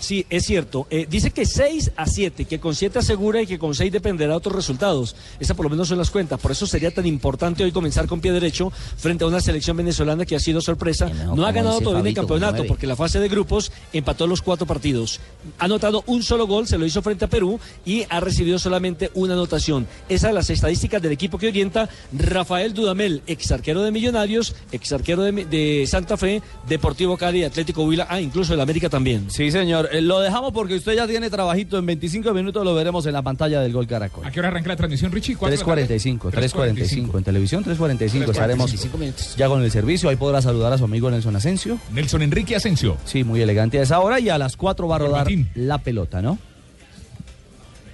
Sí, es cierto. Eh, dice que 6 a 7, que con 7 asegura y que con 6 dependerá de otros resultados. Esas por lo menos son las cuentas. Por eso sería tan importante hoy comenzar con pie derecho frente a una selección venezolana que ha sido sorpresa. No ha ganado todavía el campeonato porque la fase de grupos empató los cuatro partidos. Ha anotado un solo gol, se lo hizo frente a Perú y ha recibido solamente una anotación. Esas las estadísticas del equipo que orienta Rafael Dudamel, ex arquero de Millonarios, ex arquero de, de Santa Fe, Deportivo Cali, Atlético Huila, ah, incluso del América también. Sí, señor. Eh, lo dejamos porque usted ya tiene trabajito. En 25 minutos lo veremos en la pantalla del Gol Caracol. ¿A qué hora arranca la transmisión, Richie? ¿Cuatro de la tarde? 3.45, 3.45 en televisión, 3.45 estaremos 45 minutos. ya con el servicio. Ahí podrá saludar a su amigo Nelson Asensio. Nelson Enrique Asensio. Sí, muy elegante a esa hora y a las 4 va a rodar la pelota, ¿no?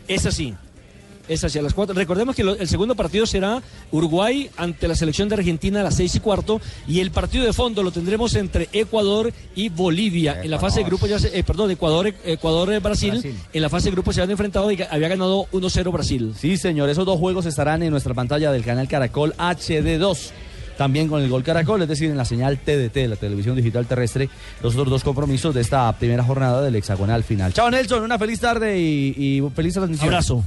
Es así. Es así, a las cuatro. Recordemos que lo- el segundo partido será Uruguay ante la selección de Argentina a las seis y cuarto. Y el partido de fondo lo tendremos entre Ecuador y Bolivia. En la fase de grupo ya se, eh, perdón, Ecuador, Ecuador eh, Brasil. Brasil. En la fase de grupo se han enfrentado y había ganado 1-0 Brasil. Sí, señor, esos dos juegos estarán en nuestra pantalla del canal Caracol HD2. También con el Gol Caracol, es decir, en la señal TDT, la televisión digital terrestre, los otros dos compromisos de esta primera jornada del hexagonal final. Chao, Nelson, una feliz tarde y, y feliz transmisión. Abrazo.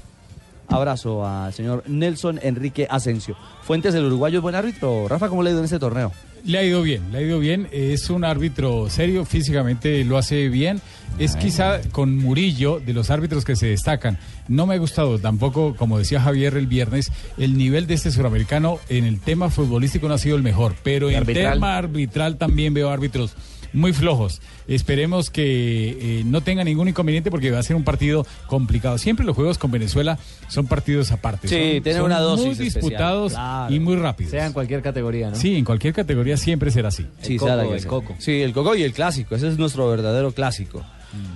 Abrazo al señor Nelson Enrique Asensio. Fuentes del Uruguayo es buen árbitro. Rafa, ¿cómo le ha ido en este torneo? Le ha ido bien, le ha ido bien. Es un árbitro serio, físicamente lo hace bien. Es quizá con Murillo de los árbitros que se destacan. No me ha gustado tampoco, como decía Javier el viernes, el nivel de este suramericano en el tema futbolístico no ha sido el mejor, pero en arbitral? tema arbitral también veo árbitros muy flojos. Esperemos que eh, no tenga ningún inconveniente porque va a ser un partido complicado. Siempre los juegos con Venezuela son partidos aparte. Sí, son, tienen son una dosis muy especial. disputados Claro. y muy rápidos. Sea en cualquier categoría, ¿no? Sí, en cualquier categoría siempre será así. Sí, coco, el coco. Sí, el coco y el clásico. Ese es nuestro verdadero clásico.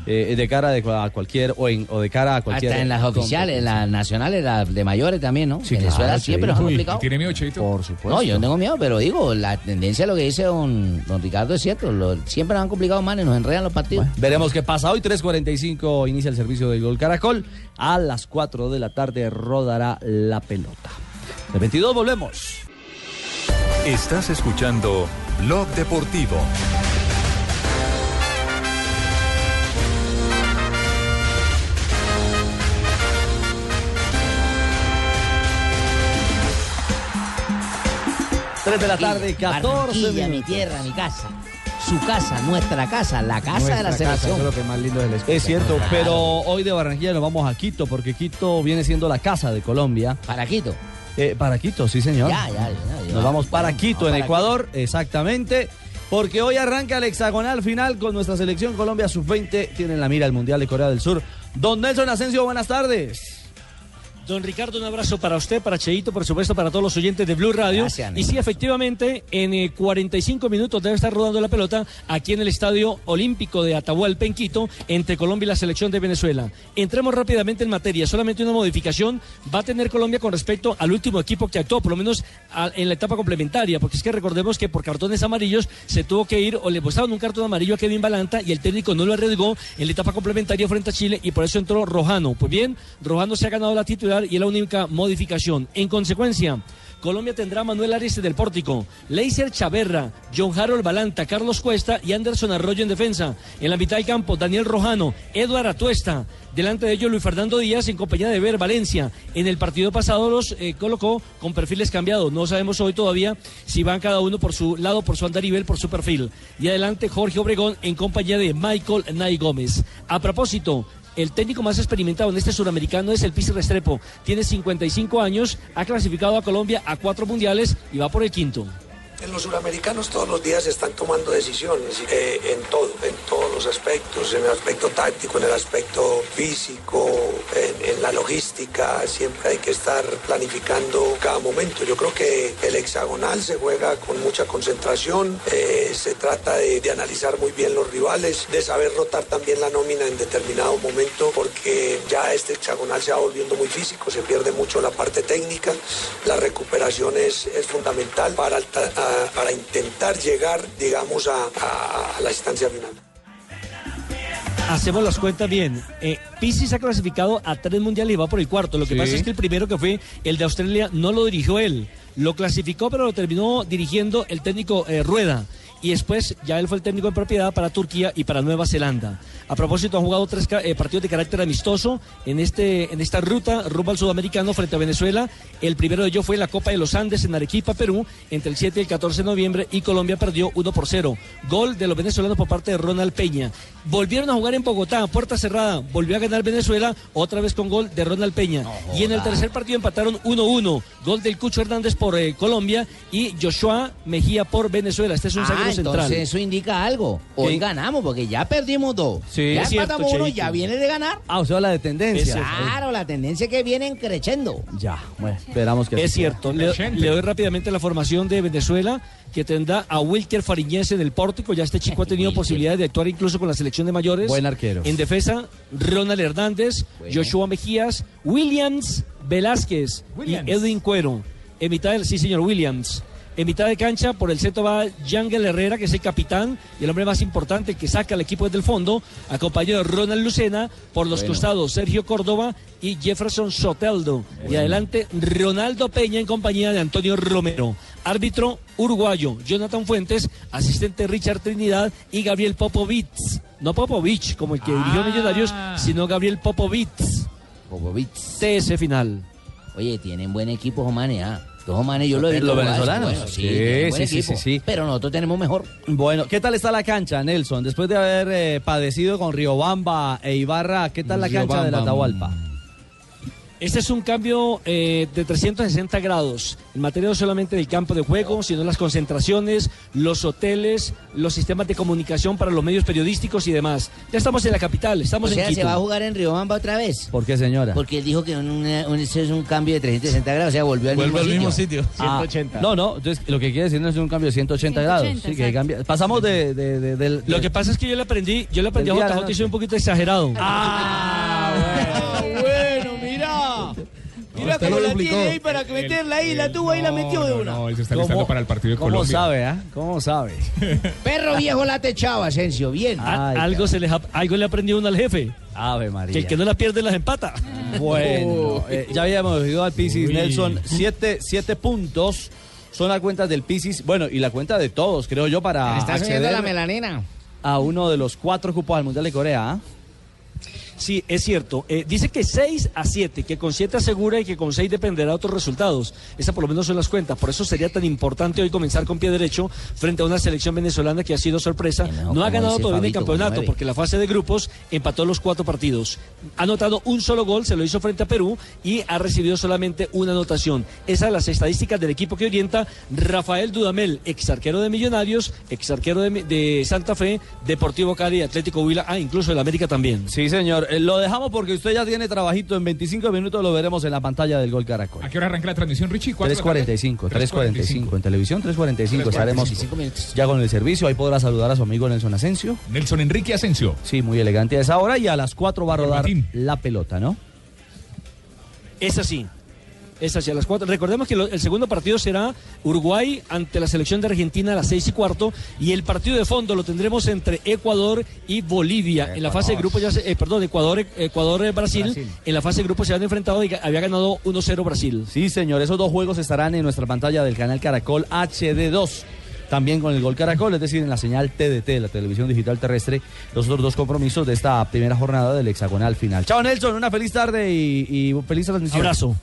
Eh, de cara de, a cualquier o, en- o de cara a cualquier. Hasta en las oficiales, en las nacionales, las de mayores también, ¿no? Sí, Venezuela claro, siempre sí. nos ha Uy, complicado. ¿Tiene miedo, Cheito? Por supuesto. No, yo no tengo miedo, pero digo, la tendencia, lo que dice don, don Ricardo es cierto. lo- siempre nos han complicado más y nos enredan los partidos. Veremos qué pasa. Hoy 3.45 inicia el servicio del Gol Caracol. A las 4 de la tarde rodará la pelota. El 22 volvemos. Estás escuchando Blog Deportivo. Tres de la tarde, 14 Barranquilla, mi tierra, mi casa. Su casa, nuestra casa, la casa de la casa, selección. eso es lo que más lindo del Es cierto, Claro. pero hoy de Barranquilla nos vamos a Quito porque Quito viene siendo la casa de Colombia. ¿Para Quito? Eh, para Quito, sí señor. Ya, ya, ya, ya. Nos vamos para Quito, vamos en para Ecuador, exactamente. Porque hoy arranca el hexagonal final con nuestra selección Colombia Sub-20. Tienen la mira el Mundial de Corea del Sur. Don Nelson Asensio, buenas tardes. Don Ricardo, un abrazo para usted, para Cheito, por supuesto, para todos los oyentes de Blue Radio. Gracias, y sí, efectivamente, en eh, 45 minutos debe estar rodando la pelota aquí en el Estadio Olímpico de Atahualpa, en Quito, entre Colombia y la selección de Venezuela. Entremos rápidamente en materia. Solamente una modificación va a tener Colombia con respecto al último equipo que actuó, por lo menos a- en la etapa complementaria, porque es que recordemos que por cartones amarillos se tuvo que ir o le mostraron un cartón amarillo a Kevin Balanta y el técnico no lo arriesgó en la etapa complementaria frente a Chile y por eso entró Rojano. Pues bien, Rojano se ha ganado la titular y es la única modificación. En consecuencia, Colombia tendrá Manuel Arias del Pórtico, Leiser Chaverra, John Harold Balanta, Carlos Cuesta y Anderson Arroyo en defensa. En la mitad del campo, Daniel Rojano, Eduard Atuesta. Delante de ellos, Luis Fernando Díaz en compañía de Ver Valencia. En el partido pasado los eh, colocó con perfiles cambiados. No sabemos hoy todavía si van cada uno por su lado, por su andarivel, por su perfil. Y adelante, Jorge Obregón en compañía de Michael Nay Gómez. A propósito, el técnico más experimentado en este suramericano es el Pizzi Restrepo. Tiene 55 años, ha clasificado a Colombia a cuatro mundiales y va por el quinto. En los suramericanos todos los días se están tomando decisiones eh, en todo, en todos los aspectos, en el aspecto táctico, en el aspecto físico, en, en la logística, siempre hay que estar planificando cada momento. Yo creo que el hexagonal se juega con mucha concentración, eh, se trata de, de analizar muy bien los rivales, de saber rotar también la nómina en determinado momento, porque ya este hexagonal se va volviendo muy físico, se pierde mucho la parte técnica, la recuperación es, es fundamental para, alta- para intentar llegar, digamos, a, a- a la instancia final. Hacemos las cuentas bien. Eh, Pizzi se ha clasificado a tres mundiales y va por el cuarto. Lo que Sí. pasa es que el primero que fue el de Australia no lo dirigió él. Lo clasificó, pero lo terminó dirigiendo el técnico eh, Rueda. Y después ya él fue el técnico en propiedad para Turquía y para Nueva Zelanda. A propósito, han jugado tres eh, partidos de carácter amistoso en, este, en esta ruta rumbo al sudamericano frente a Venezuela. El primero de ellos fue en la Copa de los Andes en Arequipa, Perú, entre el 7 y el 14 de noviembre y Colombia perdió 1 por 0. Gol de los venezolanos por parte de Ronald Peña. Volvieron a jugar en Bogotá, puerta cerrada. Volvió a ganar Venezuela, otra vez con gol de Ronald Peña. y en el tercer partido empataron 1-1. Gol del Cucho Hernández por eh, Colombia y Joshua Mejía por Venezuela. Este es un Ah, entonces eso indica algo. Hoy ¿Qué? ganamos porque ya perdimos dos. Sí. ya Es cierto, empatamos uno, ya viene de ganar. Ah, o sea, la de tendencia. Claro, la tendencia que viene creciendo. Ya, bueno, esperamos que Es cierto. Le, le doy rápidamente la formación de Venezuela, que tendrá a Wilker Fariñez en el pórtico. Ya este chico ha tenido posibilidad de actuar incluso con la selección de mayores. Buen arquero. En defensa, Ronald Hernández, Joshua Mejías, Williams Velázquez Williams. y Edwin Cuero. En mitad del, sí, señor, Williams. En mitad de cancha, por el centro va Yangel Herrera, que es el capitán y el hombre más importante, que saca al equipo desde el fondo, acompañado de Ronald Lucena, por los Bueno. costados Sergio Córdoba y Jefferson Soteldo. Y adelante Ronaldo Peña en compañía de Antonio Romero. Árbitro uruguayo, Jonathan Fuentes, asistente Richard Trinidad y Gabriel Popovich. No Popovich, como el que dirigió Millonarios, sino Gabriel Popovich. Popovich. TS final. Oye, tienen buen equipo, Jomane, ¿ah? Los Jomane yo lo he Los visto. jugar, venezolanos. bueno, sí, Sí, buen sí, sí, equipo, sí, sí. Pero nosotros tenemos mejor. Bueno, ¿qué tal está la cancha, Nelson? Después de haber eh, padecido con Riobamba e Ibarra, ¿qué tal la cancha de la Atahualpa? Este es un cambio eh, de 360 grados en materia no solamente del campo de juego, sino las concentraciones, los hoteles, los sistemas de comunicación para los medios periodísticos y demás. Ya estamos en la capital, estamos o sea, en Quito. se va a jugar en Riobamba otra vez. ¿Por qué, señora? Porque él dijo que un, un- eso es un cambio de 360 grados, o sea, volvió al mismo sitio. Ah, no, no, entonces lo que quiere decir no es un cambio de 180, grados. 180, Sí, que cambia. Pasamos de, de- de- del- Lo que pasa es que yo le aprendí, yo le aprendí a JJ y soy un poquito exagerado. bueno, mira. Cómo la duplicó. tiene ahí para que meterla ahí, la tuvo ahí, la metió de una. No, él se está listando para el partido de ¿Cómo Colombia. sabe, ah? ¿Cómo sabe? Perro viejo la techaba, Asensio, bien. Algo, se les, algo le aprendió uno al jefe. Ave María. Que el que no la pierde las empata. Bueno, eh, ya habíamos ido al Pisis, Uy. Nelson. Siete, siete puntos son las cuentas del Pisis. Bueno, y la cuenta de todos, creo yo, para Me está acceder la melanina. a uno de los cuatro cupos al Mundial de Corea. ¿ah? Sí, es cierto. Eh, dice que 6 a 7, que con 7 asegura y que con 6 dependerá de otros resultados. Esas por lo menos son las cuentas. Por eso sería tan importante hoy comenzar con pie derecho frente a una selección venezolana que ha sido sorpresa. No, ha ganado todavía el campeonato porque la fase de grupos empató los cuatro partidos. Ha anotado un solo gol, se lo hizo frente a Perú y ha recibido solamente una anotación. Esas son las estadísticas del equipo que orienta Rafael Dudamel, ex arquero de Millonarios, ex arquero de, de Santa Fe, Deportivo Cali, Atlético Huila, ah, incluso el América también. Sí, señor. Señor. Eh, lo dejamos porque usted ya tiene trabajito. En 25 minutos lo veremos en la pantalla del Gol Caracol. ¿A qué hora arranca la transmisión, Richie? ¿Cuatro de la tarde? 3.45, 3.45. En televisión 3.45 estaremos 45 minutos. ya con el servicio. Ahí podrá saludar a su amigo Nelson Asensio. Nelson Enrique Asensio. Sí, muy elegante a esa hora. Y a las 4 va a rodar la pelota, ¿no? Es así. Es así, a las cuatro. Recordemos que lo- el segundo partido será Uruguay ante la selección de Argentina a las seis y cuarto. Y el partido de fondo lo tendremos entre Ecuador y Bolivia. En la fase de grupo ya se, eh, perdón, Ecuador, Ecuador, eh, Brasil. Brasil. En la fase de grupo se han enfrentado y había ganado 1-0 Brasil. Sí, señor. Esos dos juegos estarán en nuestra pantalla del canal Caracol HD2. También con el Gol Caracol, es decir, en la señal TDT, la televisión digital terrestre, los otros dos compromisos de esta primera jornada del hexagonal final. Chao, Nelson, una feliz tarde y, y feliz transmisión. Abrazo.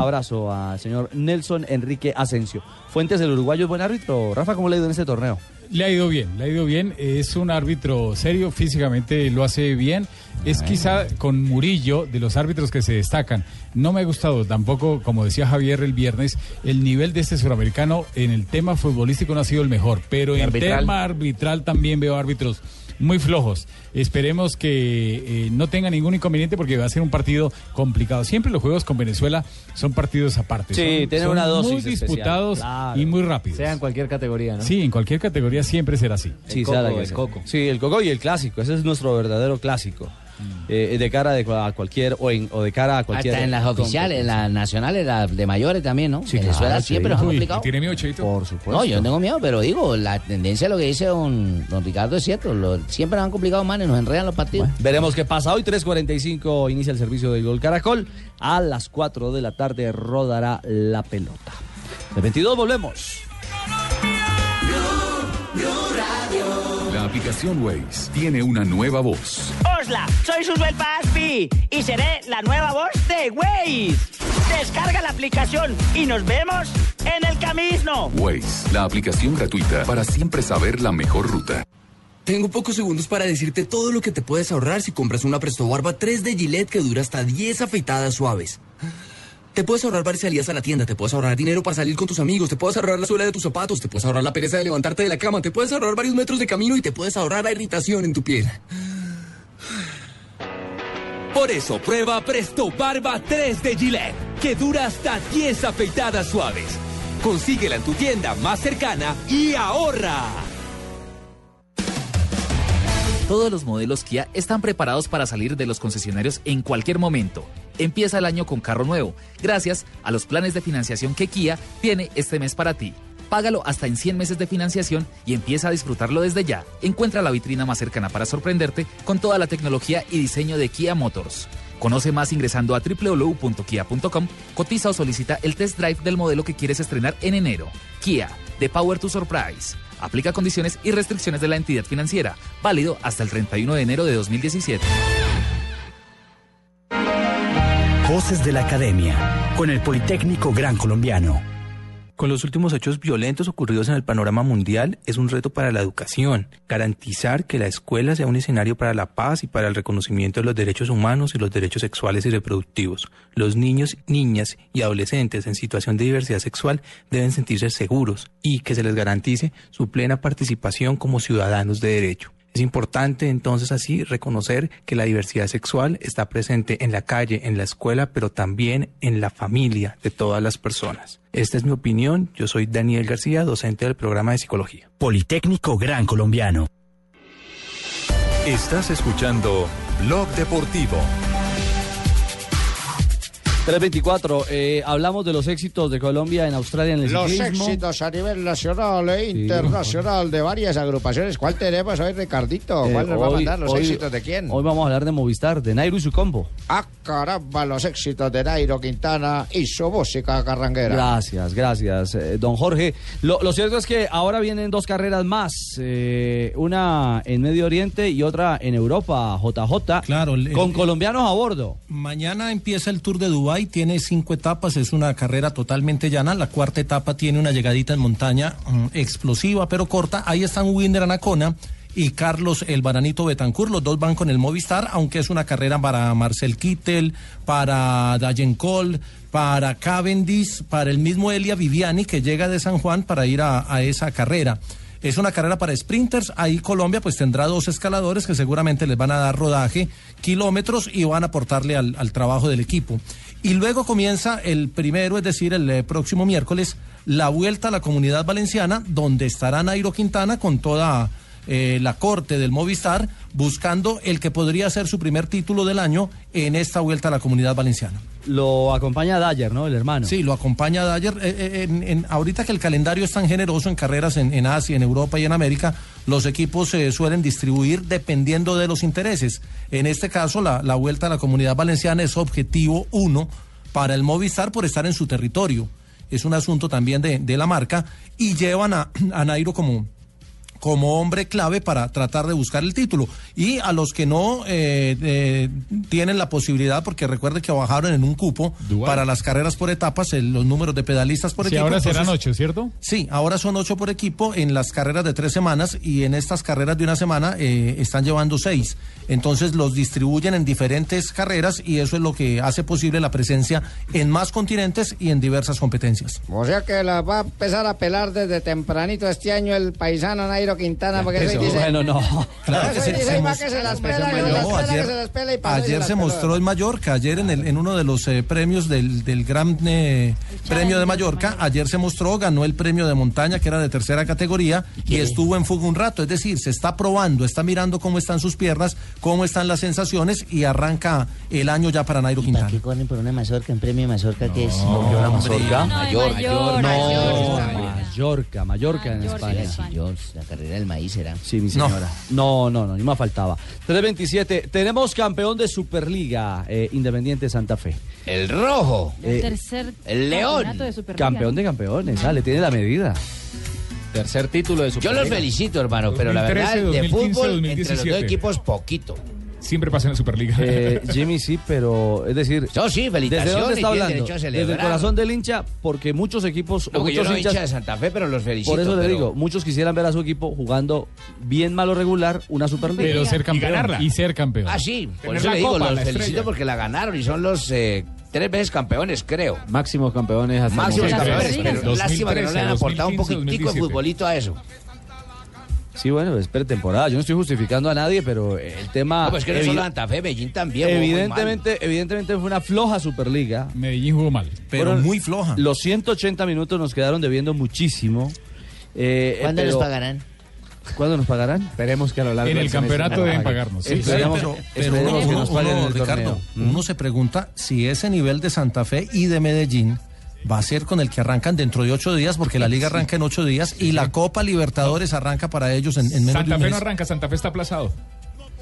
Abrazo al señor Nelson Enrique Asensio. Fuentes del Uruguayo es buen árbitro. Rafa, ¿cómo le ha ido en este torneo? Le ha ido bien, le ha ido bien. Es un árbitro serio, físicamente lo hace bien. Es quizá con Murillo de los árbitros que se destacan. No me ha gustado tampoco, como decía Javier el viernes, el nivel de este suramericano en el tema futbolístico no ha sido el mejor, pero ¿Y en tema arbitral también veo árbitros muy flojos. Esperemos que eh, no tenga ningún inconveniente porque va a ser un partido complicado. Siempre los juegos con Venezuela son partidos aparte. Sí, son, tiene son una dosis muy especial. disputados Claro. y muy rápidos. Sea en cualquier categoría, ¿no? Sí, en cualquier categoría siempre será así. Sí, sea la que sea. Sí, el coco y el clásico. Ese es nuestro verdadero clásico. Eh, de cara de, a cualquier o, en- o de cara a cualquier. Hasta en las oficiales, en las nacionales, las de mayores también, ¿no? Venezuela claro, siempre sí. nos ha complicado. ¿Tiene miedo, Cheito? Por supuesto. No, yo no tengo miedo, pero digo, la tendencia de lo que dice don, don Ricardo es cierto. lo- siempre nos han complicado más y nos enredan los partidos. Veremos qué pasa. Hoy 3.45 inicia el servicio del Gol Caracol. A las 4 de la tarde rodará la pelota. De 22 volvemos. Aplicación Waze tiene una nueva voz. Hola, soy Susbel Paspi y seré la nueva voz de Waze. Descarga la aplicación y nos vemos en el camino. Waze, la aplicación gratuita para siempre saber la mejor ruta. Tengo pocos segundos para decirte todo lo que te puedes ahorrar si compras una Presto Barba 3 de Gillette que dura hasta 10 afeitadas suaves. Te puedes ahorrar varias salidas a la tienda, te puedes ahorrar dinero para salir con tus amigos, te puedes ahorrar la suela de tus zapatos, te puedes ahorrar la pereza de levantarte de la cama, te puedes ahorrar varios metros de camino y te puedes ahorrar la irritación en tu piel. Por eso prueba Presto Barba 3 de Gillette, que dura hasta 10 afeitadas suaves. Consíguela en tu tienda más cercana y ahorra. Todos los modelos Kia están preparados para salir de los concesionarios en cualquier momento. Empieza el año con carro nuevo, gracias a los planes de financiación que Kia tiene este mes para ti. Págalo hasta en 100 meses de financiación y empieza a disfrutarlo desde ya. Encuentra la vitrina más cercana para sorprenderte con toda la tecnología y diseño de Kia Motors. Conoce más ingresando a www.kia.com, cotiza o solicita el test drive del modelo que quieres estrenar en enero. Kia, The Power to Surprise. Aplica condiciones y restricciones de la entidad financiera. Válido hasta el 31 de enero de 2017. Voces de la Academia, con el Politécnico Gran Colombiano. Con los últimos hechos violentos ocurridos en el panorama mundial, es un reto para la educación, garantizar que la escuela sea un escenario para la paz y para el reconocimiento de los derechos humanos y los derechos sexuales y reproductivos. Los niños, niñas y adolescentes en situación de diversidad sexual deben sentirse seguros y que se les garantice su plena participación como ciudadanos de derecho. Es importante entonces así reconocer que la diversidad sexual está presente en la calle, en la escuela, pero también en la familia de todas las personas. Esta es mi opinión. Yo soy Daniel García, docente del programa de psicología. Politécnico Gran Colombiano. Estás escuchando Blog Deportivo. 324, eh, hablamos de los éxitos de Colombia en Australia en el Los ciclismo. éxitos a nivel nacional e internacional de varias agrupaciones. ¿Cuál tenemos hoy, Ricardito? ¿Cuál Eh, nos va a hoy- mandar? ¿Los hoy- éxitos de quién? Hoy vamos a hablar de Movistar, de Nairo y su combo. Ah, caramba, los éxitos de Nairo Quintana y su música carranguera. Gracias, gracias, eh, don Jorge. Lo, lo cierto es que ahora vienen dos carreras más, eh, una en Medio Oriente y otra en Europa, JJ, Claro, el- con el- colombianos a bordo. Mañana empieza el Tour de Dubái, tiene cinco etapas, es una carrera totalmente llana. La cuarta etapa tiene una llegadita en montaña mm, explosiva pero corta. Ahí están Winder Anacona y Carlos el Baranito Betancourt. Los dos van con el Movistar, aunque es una carrera para Marcel Kittel, para Dayen Cole, para Cavendish, para el mismo Elia Viviani que llega de San Juan para ir a, esa carrera. Es una carrera para sprinters. Ahí Colombia pues tendrá dos escaladores que seguramente les van a dar rodaje, kilómetros y van a aportarle al trabajo del equipo. Y luego comienza el primero, es decir, el eh, próximo miércoles, la vuelta a la comunidad valenciana, donde estará Nairo Quintana con toda eh, la corte del Movistar, buscando el que podría ser su primer título del año en esta vuelta a la comunidad valenciana. Lo acompaña Dyer, ¿no? El hermano. Sí, lo acompaña Dyer. Eh, eh, en- ahorita que el calendario es tan generoso en carreras en, Asia, en Europa y en América, los equipos se suelen distribuir dependiendo de los intereses. En este caso, la, la vuelta a la comunidad valenciana es objetivo uno para el Movistar por estar en su territorio. Es un asunto también de, de la marca y llevan a, a Nairo como, como hombre clave para tratar de buscar el título. Y a los que no eh, eh, tienen la posibilidad, porque recuerde que bajaron en un cupo para las carreras por etapas, el- los números de pedalistas por Sí, equipo. ahora serán entonces- ocho, ¿cierto? Sí, ahora son ocho por equipo en las carreras de tres semanas y en estas carreras de una semana eh, están llevando seis. Entonces los distribuyen en diferentes carreras y eso es lo que hace posible la presencia en más continentes y en diversas competencias. O sea que la va a empezar a pelar desde tempranito este año el paisano Nairo Quintana, porque eso dice... bueno, no. Claro que se- dice, se "Va mos- que se las pela, No, y no las pela, ayer- que se las pela y pasó y Ayer las se peló". mostró en Mallorca, ayer en, el, en uno de los eh, premios del, del Gran eh, Premio de Mallorca, ayer se mostró, ganó el premio de montaña que era de tercera categoría y estuvo en fuga un rato, es decir, se está probando, está mirando cómo están sus piernas, cómo están las sensaciones y arranca el año ya para Nairo Quintana. ¿Qué corren por una mazorca, en premio de mazorca que es? ¿Una mazorca? Mayor, No, mayor. Mallorca, Mallorca en España. Carrera del maíz será. Sí, mi señora. No, no, no, ni más faltaba. 327, tenemos campeón de Superliga, eh, Independiente Santa Fe. El rojo. El tercer el león. de Superliga. Campeón de campeones, sale, tiene la medida. Tercer título de Yo los felicito, hermano, pero la verdad, 2013, de fútbol, 2015, entre los dos 2017. equipos, poquito. Siempre pasa en la Superliga. Eh, Jimmy sí, pero es decir, No, sí, ¿desde felicitaciones. dónde está hablando? Desde el corazón del hincha, porque muchos equipos, No, o que yo muchos no hinchas, hincha de Santa Fe, pero los felicito. por eso le pero- digo, muchos quisieran ver a su equipo jugando bien malo regular una Superliga. Pero ser campeón. Y, ser campeón. Ah, sí, por Tener eso le digo, copa, los felicito estrella. porque la ganaron y son los eh, tres veces campeones, creo. Máximos campeones hasta Máximos campeones, pero 2013, lástima que no le han aportado un 2015, poquitico de 2017. futbolito a eso. Sí, bueno, es pretemporada. Yo no estoy justificando a nadie, pero el tema. No, pues que no solo Santa Fe, Medellín también. jugó muy mal. evidentemente, evidentemente fue una floja Superliga. Medellín jugó mal. Pero Fueron- muy floja. Los 180 minutos nos quedaron debiendo muchísimo. Eh, ¿Cuándo eh, nos pero- pagarán? ¿Cuándo nos pagarán? Esperemos que a lo largo En el campeonato nos deben pagarnos. sí. Esperemos- Pero, pero esperemos uno, que nos uno- paguen uno, el Ricardo, torneo. uno se pregunta si ese nivel de Santa Fe y de Medellín va a ser con el que arrancan dentro de ocho días, porque la liga arranca en ocho días y la Copa Libertadores arranca para ellos en, en menos de Santa un Fe mes. no arranca, Santa Fe está aplazado.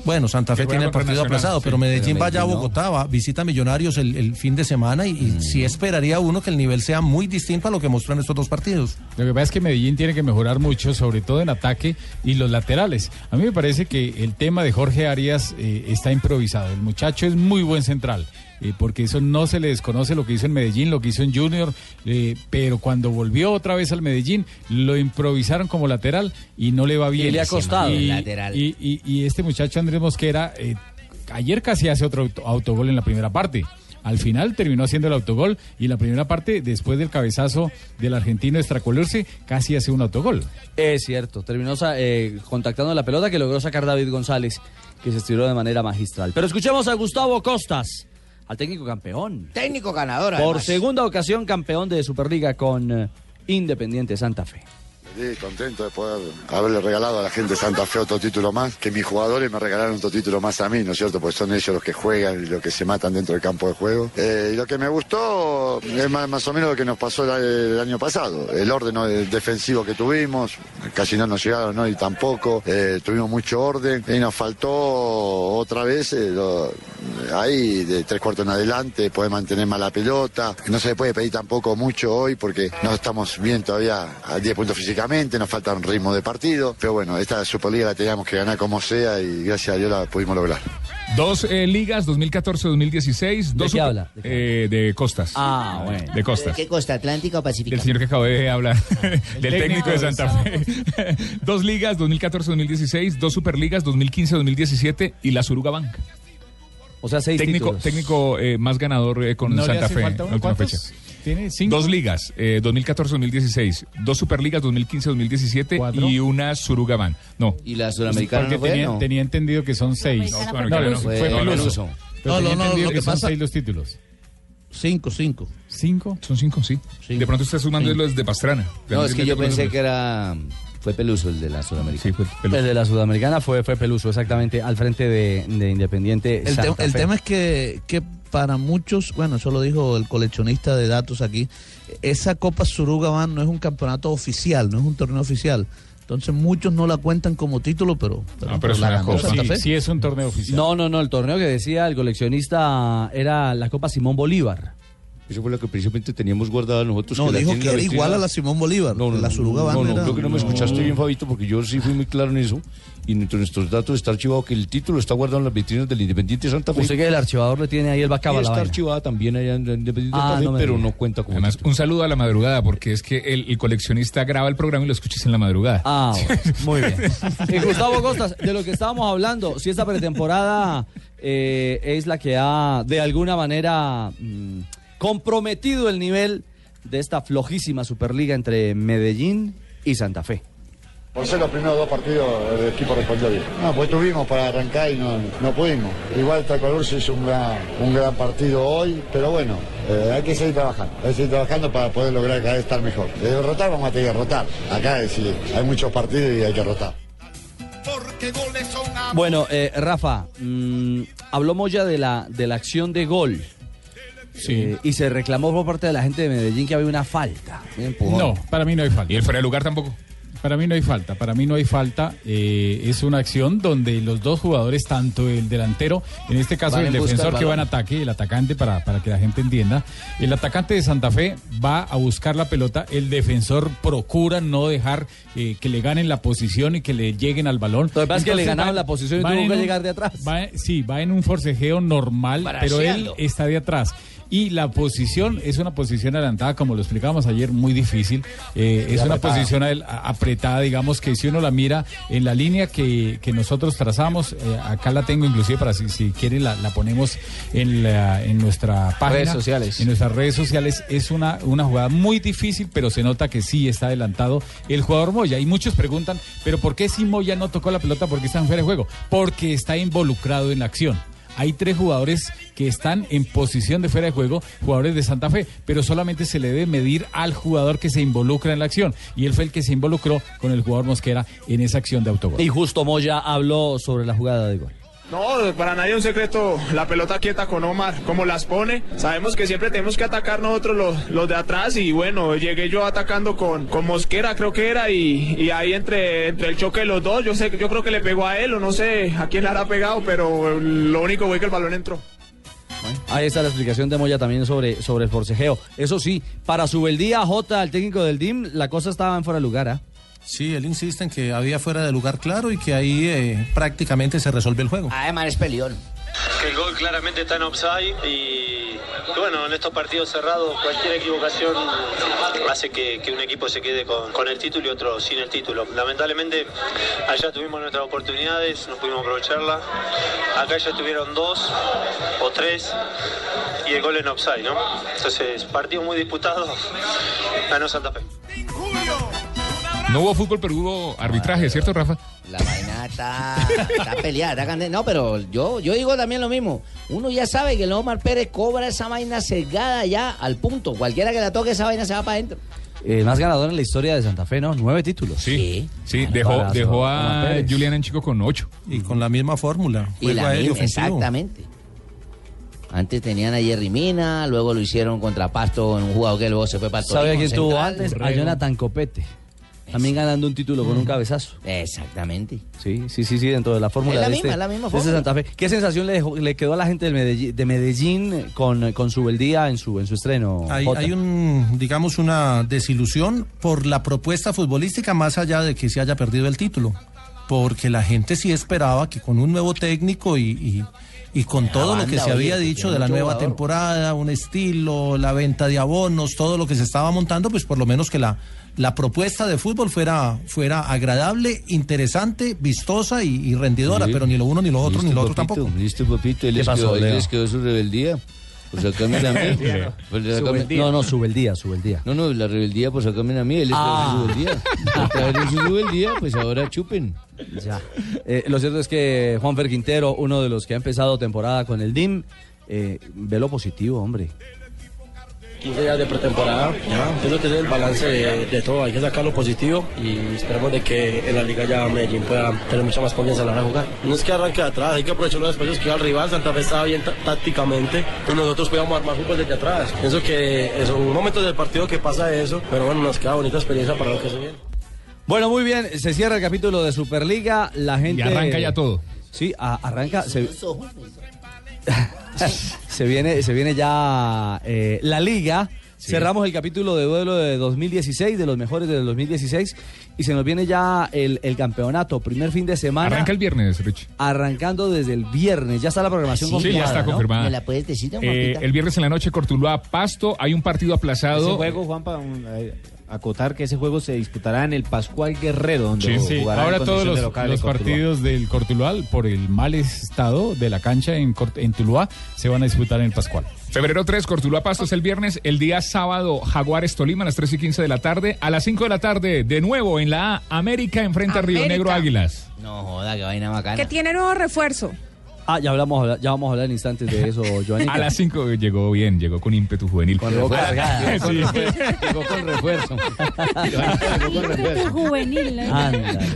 Bueno, Santa Fe tiene el partido aplazado, sí, pero Medellín pero vaya a. Bogotá, va, visita a Millonarios el, el fin de semana y, y sí esperaría uno que el nivel sea muy distinto a lo que mostró en estos dos partidos. Lo que pasa es que Medellín tiene que mejorar mucho, sobre todo en ataque y los laterales. A mí me parece que el tema de Jorge Arias eh, está improvisado. El muchacho es muy buen central, eh, porque eso no se le desconoce lo que hizo en Medellín, lo que hizo en Junior, eh, pero cuando volvió otra vez al Medellín, lo improvisaron como lateral y no le va bien. Y le ha costado. Y, Lateral. y- y- y este muchacho Andrés Mosquera, eh, ayer casi hace otro auto- autogol en la primera parte. Al final terminó haciendo el autogol y la primera parte, después del cabezazo del argentino Extracolurse, casi hace un autogol. Es cierto, terminó eh, contactando la pelota que logró sacar David González, que se estiró de manera magistral. Pero escuchemos a Gustavo Costas, al técnico campeón. Técnico ganador, Por además. segunda ocasión campeón de Superliga con eh, Independiente Santa Fe. Sí, contento de poder haberle regalado a la gente de Santa Fe otro título más, que mis jugadores me regalaron otro título más a mí, ¿no es cierto? Porque son ellos los que juegan y los que se matan dentro del campo de juego. Eh, y lo que me gustó es más, más o menos lo que nos pasó el, el año pasado, el orden defensivo que tuvimos, casi no nos llegaron, ¿no? Y tampoco, eh, tuvimos mucho orden y nos faltó otra vez eh, lo- ahí de tres cuartos en adelante, poder mantener más la pelota. No se le puede pedir tampoco mucho hoy porque no estamos bien todavía a 10 puntos físicamente, nos falta un ritmo de partido. Pero bueno, esta Superliga la teníamos que ganar como sea y gracias a Dios la pudimos lograr. Dos eh, ligas, 2014-2016. Dos qué super- habla? Eh, de Costas. Ah, bueno. De Costas. ¿Qué costa? ¿Atlántica o Pacífica? Del señor que acabo de hablar, del técnico de Santa Fe. dos ligas, 2014-2016, dos superligas, 2015-2017 y la Suruga Bank. O sea, seis Técnico, títulos. técnico eh, más ganador eh, con ¿No Santa Fe falta en la última fecha. Tiene cinco. Dos ligas, eh, 2014-2016, dos superligas 2015-2017 y una Surugaban. No. ¿Y la Porque tenía, tenía entendido que son seis. No, No, no. fue Peluso. No, tenía no, no, entendido lo que que son pasa- seis los títulos. Cinco, cinco. ¿Cinco? Son cinco, sí. De pronto está sumando los de Pastrana. No, es que yo pensé que era. Fue Peluso el de la Sudamericana. Sí, fue El de la Sudamericana fue, fue Peluso, exactamente, al frente de, de Independiente. El, te- Santa el Fe. tema es que, que para muchos, bueno, eso lo dijo el coleccionista de datos aquí, esa Copa Surugaban no es un campeonato oficial, no es un torneo oficial. Entonces muchos no la cuentan como título, pero, pero, la ganó Santa Fe. Sí, es un torneo oficial. No, no, no, el torneo que decía el coleccionista era la Copa Simón Bolívar. Eso fue lo que precisamente teníamos guardado nosotros. No, que dijo que era igual a la Simón Bolívar. No, no, la no, Surugaban no, no, era- creo que no me escuchaste bien, Fabito, porque yo sí fui muy claro en eso. Y entre nuestros datos está archivado que el título está guardado en las vitrinas del Independiente Santa Fe. Usted que el archivador le tiene ahí el bacaba está archivada también allá en el Independiente Ah, Santa Fe, no pero diga. no cuenta como Además, un saludo a la madrugada, porque es que el, el coleccionista graba el programa y lo escuchas en la madrugada. Ah, bueno, muy bien. Y Gustavo Costas, de lo que estábamos hablando, si esta pretemporada eh, es la que ha de alguna manera mm, comprometido el nivel de esta flojísima Superliga entre Medellín y Santa Fe. Por ser los primeros dos partidos el equipo respondió bien. No, pues tuvimos para arrancar y no, no pudimos. Igual Tacolur se hizo un gran, un gran partido hoy, pero bueno, eh, hay que seguir trabajando. Hay que seguir trabajando para poder lograr cada vez estar mejor. De derrotar vamos a tener que derrotar. Acá es decir, hay muchos partidos y hay que derrotar. Bueno, eh, Rafa, mm, habló Moya de la, de la acción de gol. Eh, y se reclamó por parte de la gente de Medellín que había una falta. un. No, para mí no hay falta. ¿Y el fuera de lugar tampoco? Para mí no hay falta, para mí no hay falta. eh, es una acción donde los dos jugadores, tanto el delantero, en este caso Van el defensor que va en ataque, el atacante, para, para que la gente entienda, el atacante de Santa Fe va a buscar la pelota, el defensor procura no dejar eh, que le ganen la posición y que le lleguen al balón. Lo que pasa es que le ganaron va- la posición y va tuvo en que llegar de atrás. va- sí, va en un forcejeo normal, pero él está de atrás. Y la posición es una posición adelantada, como lo explicábamos ayer, muy difícil. Eh, es una apretada. posición apretada, digamos que si uno la mira en la línea que, que nosotros trazamos, eh, acá la tengo inclusive para si, si quieren la, la ponemos en, la- en nuestra página. Redes sociales. En nuestras redes sociales. Es una, una jugada muy difícil, pero se nota que sí está adelantado el jugador Moya. Y muchos preguntan, pero ¿por qué si Moya no tocó la pelota? ¿Por qué está en fuera de juego? Porque está involucrado en la acción. Hay tres jugadores que están en posición de fuera de juego, jugadores de Santa Fe, pero solamente se le debe medir al jugador que se involucra en la acción. Y él fue el que se involucró con el jugador Mosquera en esa acción de autogol. Y justo Moya habló sobre la jugada de gol. No, para nadie es un secreto la pelota quieta con Omar, como las pone. Sabemos que siempre tenemos que atacar nosotros los, los de atrás y bueno, llegué yo atacando con, con Mosquera, creo que era, y, y ahí entre, entre el choque de los dos, yo sé, yo creo que le pegó a él o no sé a quién le habrá pegado, pero lo único fue que el balón entró. Ahí está la explicación de Moya también sobre, sobre el forcejeo. Eso sí, para su beldía J, el técnico del DIM, la cosa estaba en fuera de lugar. ¿ah? Sí, él insiste en que había fuera de lugar claro y que ahí eh, prácticamente se resolvió el juego. Además es peleón. que el gol claramente está en offside y, y bueno, en estos partidos cerrados cualquier equivocación hace que, que un equipo se quede con, con el título y otro sin el título. Lamentablemente allá tuvimos nuestras oportunidades, no pudimos aprovecharla. Acá ya tuvieron dos o tres y el gol en offside, ¿no? Entonces, partido muy disputado, ganó Santa Fe. No hubo fútbol, pero hubo arbitraje, ¿cierto, Rafa? La vaina está, está peleada, está candente. No, pero yo, yo digo también lo mismo. Uno ya sabe que el Omar Pérez cobra esa vaina cegada ya al punto. Cualquiera que la toque esa vaina se va para adentro. El más ganador en la historia de Santa Fe, ¿no? Nueve títulos. Sí, sí, dejó, dejó a. Julián Chico con ocho. Y con la misma fórmula. Y la misma, exactamente. Antes tenían a Jerry Mina, luego lo hicieron contra Pasto en un jugador que luego se fue para el ¿Sabe quién tuvo antes? A Jonathan Copete. También ganando un título con un cabezazo. Exactamente. Sí, sí, sí, sí, dentro de la fórmula Es la de, misma, este, es la misma de este fórmula. Santa Fe. ¿Qué sensación le, dejó- le quedó a la gente Medellín, de Medellín con, con su beldía en su, en su estreno? Hay, Jota? hay un, digamos, una desilusión por la propuesta futbolística más allá de que se haya perdido el título. Porque la gente sí esperaba que con un nuevo técnico y, y- y con todo lo que banda, se había oye, dicho tiene de la mucho nueva jugador. temporada, un estilo, la venta de abonos, todo lo que se estaba montando, pues por lo menos que la, la propuesta de fútbol fuera, fuera agradable, interesante, vistosa y, y rendidora, Sí. pero ni lo uno, ni lo otro, ni lo otro papito, tampoco. Listo, papito. Él ¿Qué les, pasó, quedó, les quedó su rebeldía. Pues sacame a mí. Pues No, no, sube el día, sube el día. No, no, la rebeldía, pues sacame a mí. Él es Ah. su rebeldía. Otra vez su rebeldía, pues ahora chupen. Ya. Eh, lo cierto es que Juanfer Quintero, uno de los que ha empezado temporada con el DIM, eh, ve lo positivo, hombre. 15 días de pretemporada, ya, tiene que tener el balance de, de todo, hay que sacar lo positivo y esperemos de que en la liga ya Medellín pueda tener mucha más confianza a la hora de jugar. No es que arranque de atrás, hay que aprovechar los espacios que iba el rival, Santa Fe estaba bien tá- tácticamente, y nosotros podíamos armar fútbol desde atrás. Pienso que son momentos del partido que pasa eso, pero bueno, nos queda bonita experiencia para lo que se viene. Bueno, muy bien, se cierra el capítulo de Superliga, la gente... Y arranca ya todo. Sí, a- arranca, se, se viene, se viene ya eh, la liga. Cerramos el capítulo de duelo de 2016, de los mejores del 2016, y se nos viene ya el, el campeonato, primer fin de semana. Arranca el viernes, Rich. Arrancando desde el viernes, ya está la programación Sí, ya confirmada, está ¿no? confirmada. ¿Me la puedes decir, don Eh, el viernes en la noche, Cortuluá Pasto. Hay un partido aplazado. Ese juego, Juanpa, un- eh, acotar que ese juego se disputará en el Pascual Guerrero, donde Sí, jugará ahora todos los, de local los el Cortuluá. partidos del Cortuluá, por el mal estado de la cancha en, Cort- en Tuluá, se van a disputar en el Pascual. Febrero 3, Cortuluá Pasto es el viernes. El día sábado, Jaguares Tolima a las 3 y 15 de la tarde. A las 5 de la tarde, de nuevo en la A, América enfrenta a Río. Negro Águilas. No joda, qué vaina bacana. Que tiene nuevo refuerzo. Ah, ya, hablamos, ya vamos a hablar en instantes de eso, Joanita. A las 5 llegó bien, llegó con ímpetu juvenil. Con refuerzo. cargada. Sí. Llegó con refuerzo. Ímpetu juvenil. ¿eh?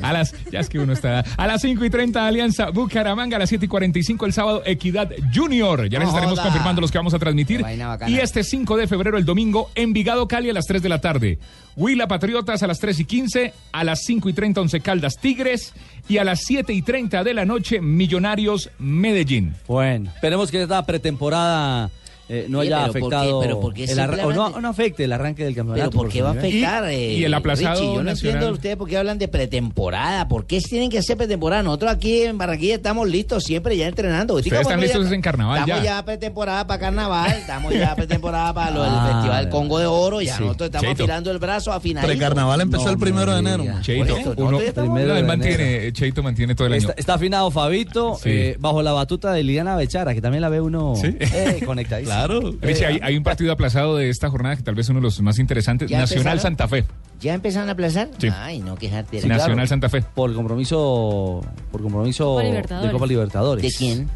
A las, ya es que uno está. A las 5 y 30, Alianza Bucaramanga. A las 7 y 45, el sábado, Equidad Junior. Ya les estaremos confirmando los que vamos a transmitir. Y este 5 de febrero, el domingo, Envigado Cali a las 3 de la tarde. Huila Patriotas a las 3 y 15. A las 5 y 30, Once Caldas Tigres. Y a las 7 y 30 de la noche, Millonarios Medellín. Bueno, esperemos que esta pretemporada eh, no Sí, haya pero ¿por qué? afectado Pero ¿por qué el o no, no afecte el arranque del campeonato. Pero ¿por qué va a nivel. afectar? eh, y el aplazado Richie, yo no nacional. entiendo ustedes por qué hablan de pretemporada. ¿Por qué tienen que hacer pretemporada? Nosotros aquí en Barranquilla estamos listos siempre ya entrenando. Ustedes están listos en carnaval Estamos ya. ya pretemporada para carnaval, estamos ya pretemporada para lo del Ah, Festival Congo de Oro. Ya sí. nosotros estamos Cheito. afilando el brazo a final. Precarnaval empezó el primero de enero. Cheito, eso, uno, Primero de mantiene, Cheito mantiene todo el año. Está, está afinado Fabito Sí. eh, bajo la batuta de Liliana Bechara, que también la ve uno eh, conectadísimo. Claro. Richie, hay, hay un partido aplazado de esta jornada que tal vez es uno de los más interesantes. ¿Ya Nacional empezaron? Santa Fe. ¿Ya empezaron a aplazar? Sí. Ay, no, quejarte. Sí, Nacional claro. Santa Fe. Por compromiso, por compromiso Copa de. Copa Libertadores. ¿De quién?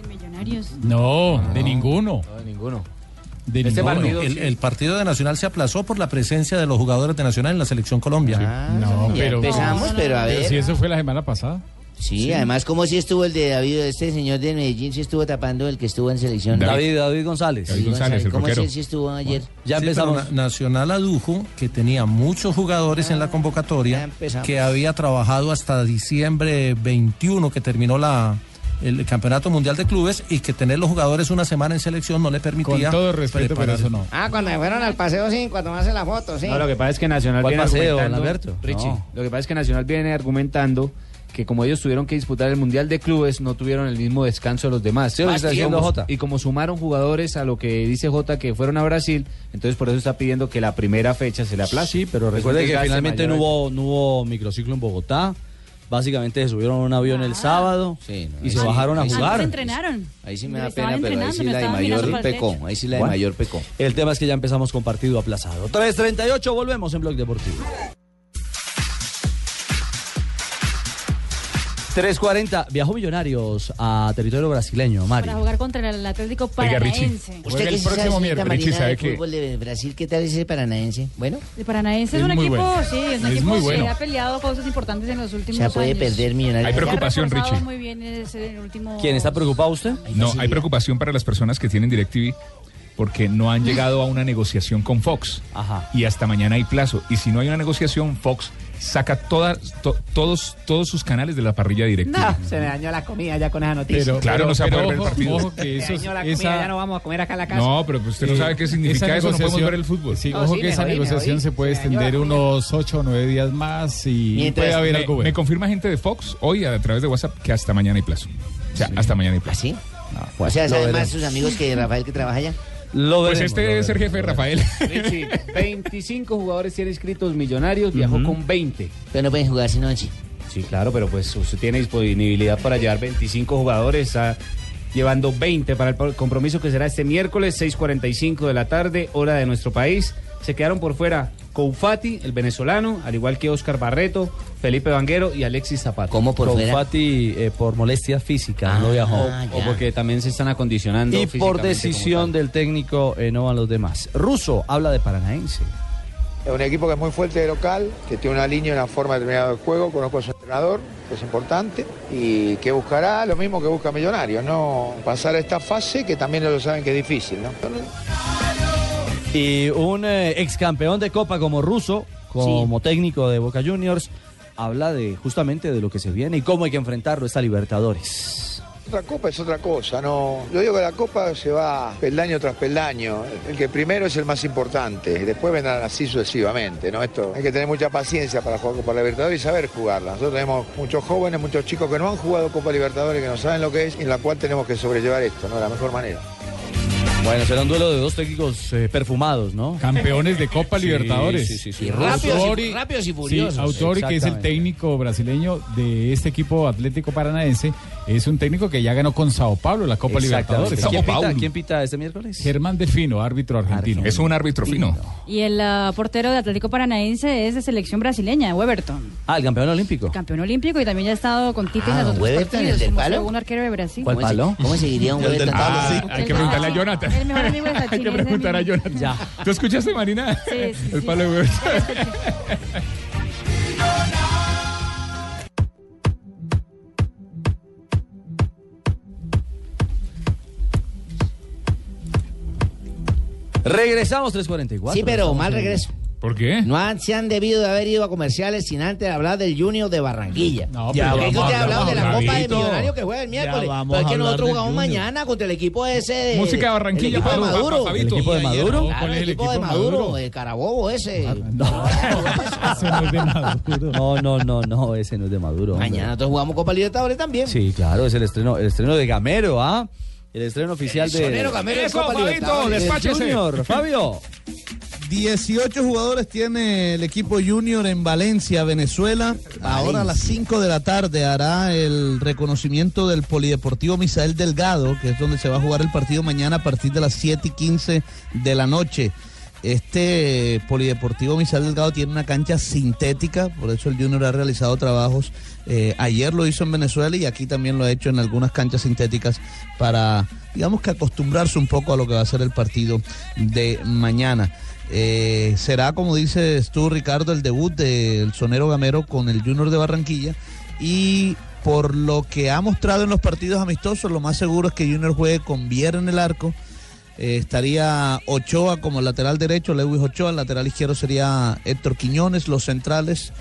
De millonarios. No, de ninguno. No, ninguno. De Este partido- El, el partido de Nacional se aplazó por la presencia de los jugadores de Nacional en la selección Colombia. Ah, No, pero- empezamos, pero a Pero ver. si eso fue la semana pasada. Sí, además, como si estuvo el de David, este señor de Medellín, si estuvo tapando el que estuvo en selección. David, David González. David González, el ¿Cómo así si estuvo ayer? Ya Sí, empezamos. Nacional adujo que tenía muchos jugadores en la Ya convocatoria, empezamos. que había trabajado hasta diciembre 21, que terminó la, el Campeonato Mundial de Clubes, y que tener los jugadores una semana en selección no le Con permitía. todo respeto, pero prepararse. eso no. Ah, cuando fueron al paseo 5 a tomarse la foto, sí. No, lo que pasa es que Nacional ¿Cuál viene paseo, argumentando. Alberto? Richie, No. lo que pasa es que Nacional viene argumentando que como ellos tuvieron que disputar el Mundial de Clubes, no tuvieron el mismo descanso de los demás. Sí, y, diciendo como, y como sumaron jugadores a lo que dice Jota que fueron a Brasil, entonces por eso está pidiendo que la primera fecha se le aplace. Sí, pero recuerde que finalmente no hubo, no hubo microciclo en Bogotá. Básicamente se subieron a un avión el sábado Sí, no, y se sí, bajaron a jugar. entrenaron. Ahí sí me da pena, pero ahí sí la de mayor pecó. Ahí sí la de mayor pecó. El tema es que ya empezamos con partido aplazado. 3.38, volvemos en Blog Deportivo. 3.40, viajó Millonarios a territorio brasileño, Mari. Para jugar contra el Atlético. Paranaense. ¿Usted el qué sí próximo miércoles, Richie, ¿sabe fútbol de Brasil? ¿Qué tal ese paranaense? Bueno, El Paranaense es, Es un muy equipo, bueno. sí, es un Es equipo que bueno. ha peleado cosas importantes en los o últimos sea, puede años. perder Hay millonarios. preocupación, Se ha reforzado Richie. muy bien ese último... ¿Quién está preocupado usted? No, hay preocupación para las personas que tienen DirecTV porque no han llegado a una negociación con Fox. Ajá. Y hasta mañana hay plazo. Y si no hay una negociación, Fox saca todas, to- todos, todos sus canales de la parrilla de DirecTV. No, se me dañó la comida ya con esa noticia. Pero, Claro, pero- no se va a pero poder ver el ojo, partido. ojo que Se eso, me dañó la comida, esa, ya no vamos a comer acá en la casa. No, pero pues usted no sabe qué significa esa eso, no podemos negociación- ver el fútbol. Sí, No, ojo sí, que me esa me negociación se puede Se me extender unos 8 o 9 días más y puede haber me, algo me bueno. confirma gente de Fox hoy a través de WhatsApp que hasta mañana hay plazo. O sea, hasta mañana hay plazo. ¿Así? No, O sea, lo ¿saben veremos. más sus amigos que Rafael que trabaja allá? Lo Pues veremos, este lo debe ser jefe, Rafael. Richie, 25 jugadores tiene inscritos millonarios, viajó con 20. Pero no pueden jugar sin noche. Sí, claro, pero pues usted tiene disponibilidad para llevar 25 jugadores. ah, llevando 20 para el compromiso que será este miércoles 6.45 de la tarde, hora de nuestro país. Se quedaron por fuera Koufati, el venezolano, al igual que Oscar Barreto, Felipe Vanguero y Alexis Zapata. ¿Cómo por fuera? Fati eh, por molestia física no viajó. O, o porque también se están acondicionando. Y por decisión del técnico eh, no van los demás. Russo habla de Paranaense. Es un equipo que es muy fuerte de local, que tiene una línea y una forma determinada de juego, conozco a su entrenador, que es importante, y que buscará lo mismo que busca Millonarios, no pasar a esta fase que también lo saben que es difícil, ¿no? Y un eh, ex campeón de Copa como Russo, como técnico de Boca Juniors, habla de justamente de lo que se viene y cómo hay que enfrentarlo esta Libertadores. Otra copa es otra cosa, no. Yo digo que la copa se va peldaño tras peldaño. El que primero es el más importante, y después vendrán así sucesivamente, ¿no? Esto hay que tener mucha paciencia para jugar Copa Libertadores y saber jugarla. Nosotros tenemos muchos jóvenes, muchos chicos que no han jugado Copa Libertadores, que no saben lo que es y en la cual tenemos que sobrellevar esto, ¿no? De la mejor manera. Bueno, será un duelo de dos técnicos eh, perfumados, ¿no? Campeones de Copa Sí, Libertadores. sí, sí, sí. Y rápidos y- Autori- rápidos y furiosos. Sí, Autori, que es el técnico brasileño de este equipo Atlético Paranaense, es un técnico que ya ganó con Sao Paulo la Copa. Libertadores. ¿Quién pita, quién pita este miércoles? Germán Delfino, árbitro argentino. Es un árbitro fino. Y el ah, portero de Atlético Paranaense es de selección brasileña, Weberton. Ah, el campeón olímpico. Campeón olímpico y también ya ha estado con Tite en Ah, los otros Weberton, partidos, ¿el del como palo? segundo arquero de Brasil. ¿Cuál palo? ¿Cómo seguiría un Weberton? palo, sí. Hay que preguntarle a Jonathan. El mejor amigo de Hay que preguntar a. Jonathan. Ya. ¿Tú escuchaste, Marina? Sí, sí, El sí. palo de Weber. Regresamos 3.44. Sí, pero mal regreso. ¿Por qué? No han- se han debido de haber ido a comerciales sin antes hablar del Junior de Barranquilla. No, ya, pero porque vamos usted ha hablado de la Copa de. Millonarios que juega el miércoles. Pero es que nosotros jugamos mañana contra el equipo ese de. Música de Barranquilla, El equipo de Maduro. ¿El equipo de Maduro? Claro, ¿Cuál es el el equipo equipo de Maduro, Maduro? el Carabobo ese. Eso no es de Maduro. No, no, no, no, ese no es de Maduro. hombre. Mañana nosotros jugamos Copa Libertadores también. Sí, claro, es el estreno, el estreno de Gamero, ¿ah? El estreno oficial de. Sonero Gamero Eso, Copa Fabito, despáchese. Junior, Fabio. 18 jugadores tiene el equipo junior en Valencia, Venezuela. Ahora a las 5 de la tarde hará el reconocimiento del Polideportivo Misael Delgado, que es donde se va a jugar el partido mañana a partir de las 7 y 15 de la noche. Este Polideportivo Misael Delgado tiene una cancha sintética, por eso el Junior ha realizado trabajos. eh, ayer lo hizo en Venezuela y aquí también lo ha hecho en algunas canchas sintéticas para, digamos que acostumbrarse un poco a lo que va a ser el partido de mañana. Eh, será, como dices tú, Ricardo, el debut del sonero gamero con el Junior de Barranquilla. Y por lo que ha mostrado en los partidos amistosos, lo más seguro es que Junior juegue con Viera en el arco. Eh, estaría Ochoa como lateral derecho, Lewis Ochoa, el lateral izquierdo sería Héctor Quiñones, los centrales,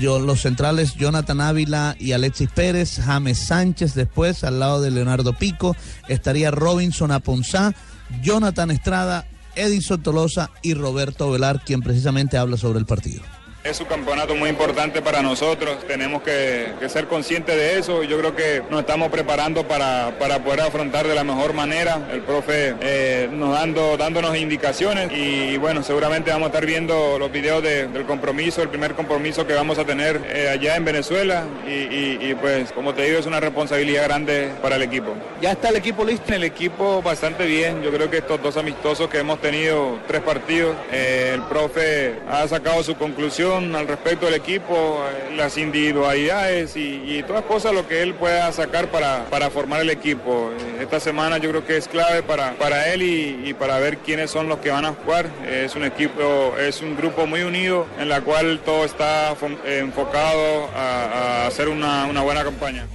yo, los centrales Jonathan Ávila y Alexis Pérez, James Sánchez después al lado de Leonardo Pico, estaría Robinson Aponzá, Jonathan Estrada, Edison Tolosa y Roberto Velar, quien precisamente habla sobre el partido. Es un campeonato muy importante para nosotros, tenemos que, que ser conscientes de eso. Yo creo que nos estamos preparando para, para poder afrontar de la mejor manera. El profe eh, nos dando, dándonos indicaciones y, bueno, seguramente vamos a estar viendo los videos de- del compromiso, el primer compromiso que vamos a tener eh, allá en Venezuela y, y- y, pues como te digo es una responsabilidad grande para el equipo. Ya está el equipo listo. El equipo bastante bien, yo creo que estos dos amistosos que hemos tenido, tres partidos, eh, el profe ha sacado su conclusión al respecto del equipo, eh, las individualidades y, y todas cosas lo que él pueda sacar para, para formar el equipo. Eh, Esta semana yo creo que es clave para, para él y, y para ver quiénes son los que van a jugar. Eh, Es un equipo, es un grupo muy unido en la cual todo está fo- enfocado a, a hacer una, una buena campaña.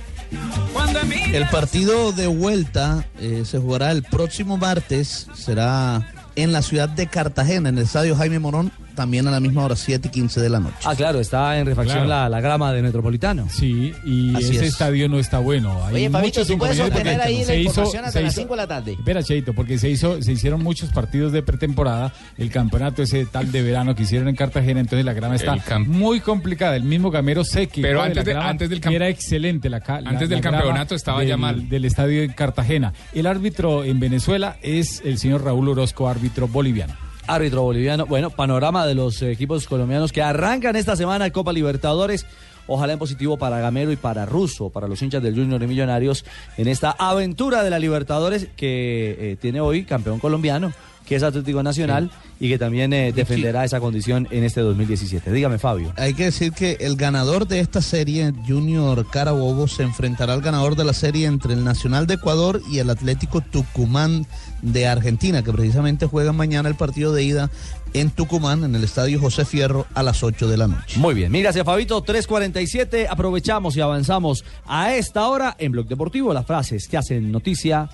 El partido de vuelta eh, se jugará el próximo martes, será en la ciudad de Cartagena, en el estadio Jaime Morón, también a la misma hora, 7 y 15 de la noche. Ah, claro, está en refacción Claro. la, la grama de Metropolitano. Sí, y Así ese es. estadio no está bueno. Hay Oye, Fabito, muchos ¿tú puedes porque ahí la se hizo- información hasta se las hizo- 5 de la tarde? Espera, Cheito, porque se hizo, se hicieron muchos partidos de pretemporada, el campeonato ese tal de verano que hicieron en Cartagena, entonces la grama está muy complicada. El mismo Gamero sé que Pero de antes la de- grama antes del era excelente la, la- Antes del la campeonato estaba del, ya mal. del estadio en Cartagena. El árbitro en Venezuela es el señor Raúl Orozco, árbitro boliviano. Árbitro boliviano. Bueno, panorama de los equipos colombianos que arrancan esta semana Copa Libertadores. Ojalá en positivo para Gamero y para Russo, para los hinchas del Junior de Millonarios, en esta aventura de la Libertadores que eh, tiene hoy campeón colombiano, que es Atlético Nacional y que también eh, defenderá esa condición en este 2017. Dígame, Fabio. Hay que decir que el ganador de esta serie, Junior Carabobo, se enfrentará al ganador de la serie entre el Nacional de Ecuador y el Atlético Tucumán de Argentina, que precisamente juegan mañana el partido de ida en Tucumán, en el Estadio José Fierro, a las 8 de la noche. Muy bien, mira, gracias Fabito, 3.47, aprovechamos y avanzamos a esta hora en Blog Deportivo, las frases que hacen noticia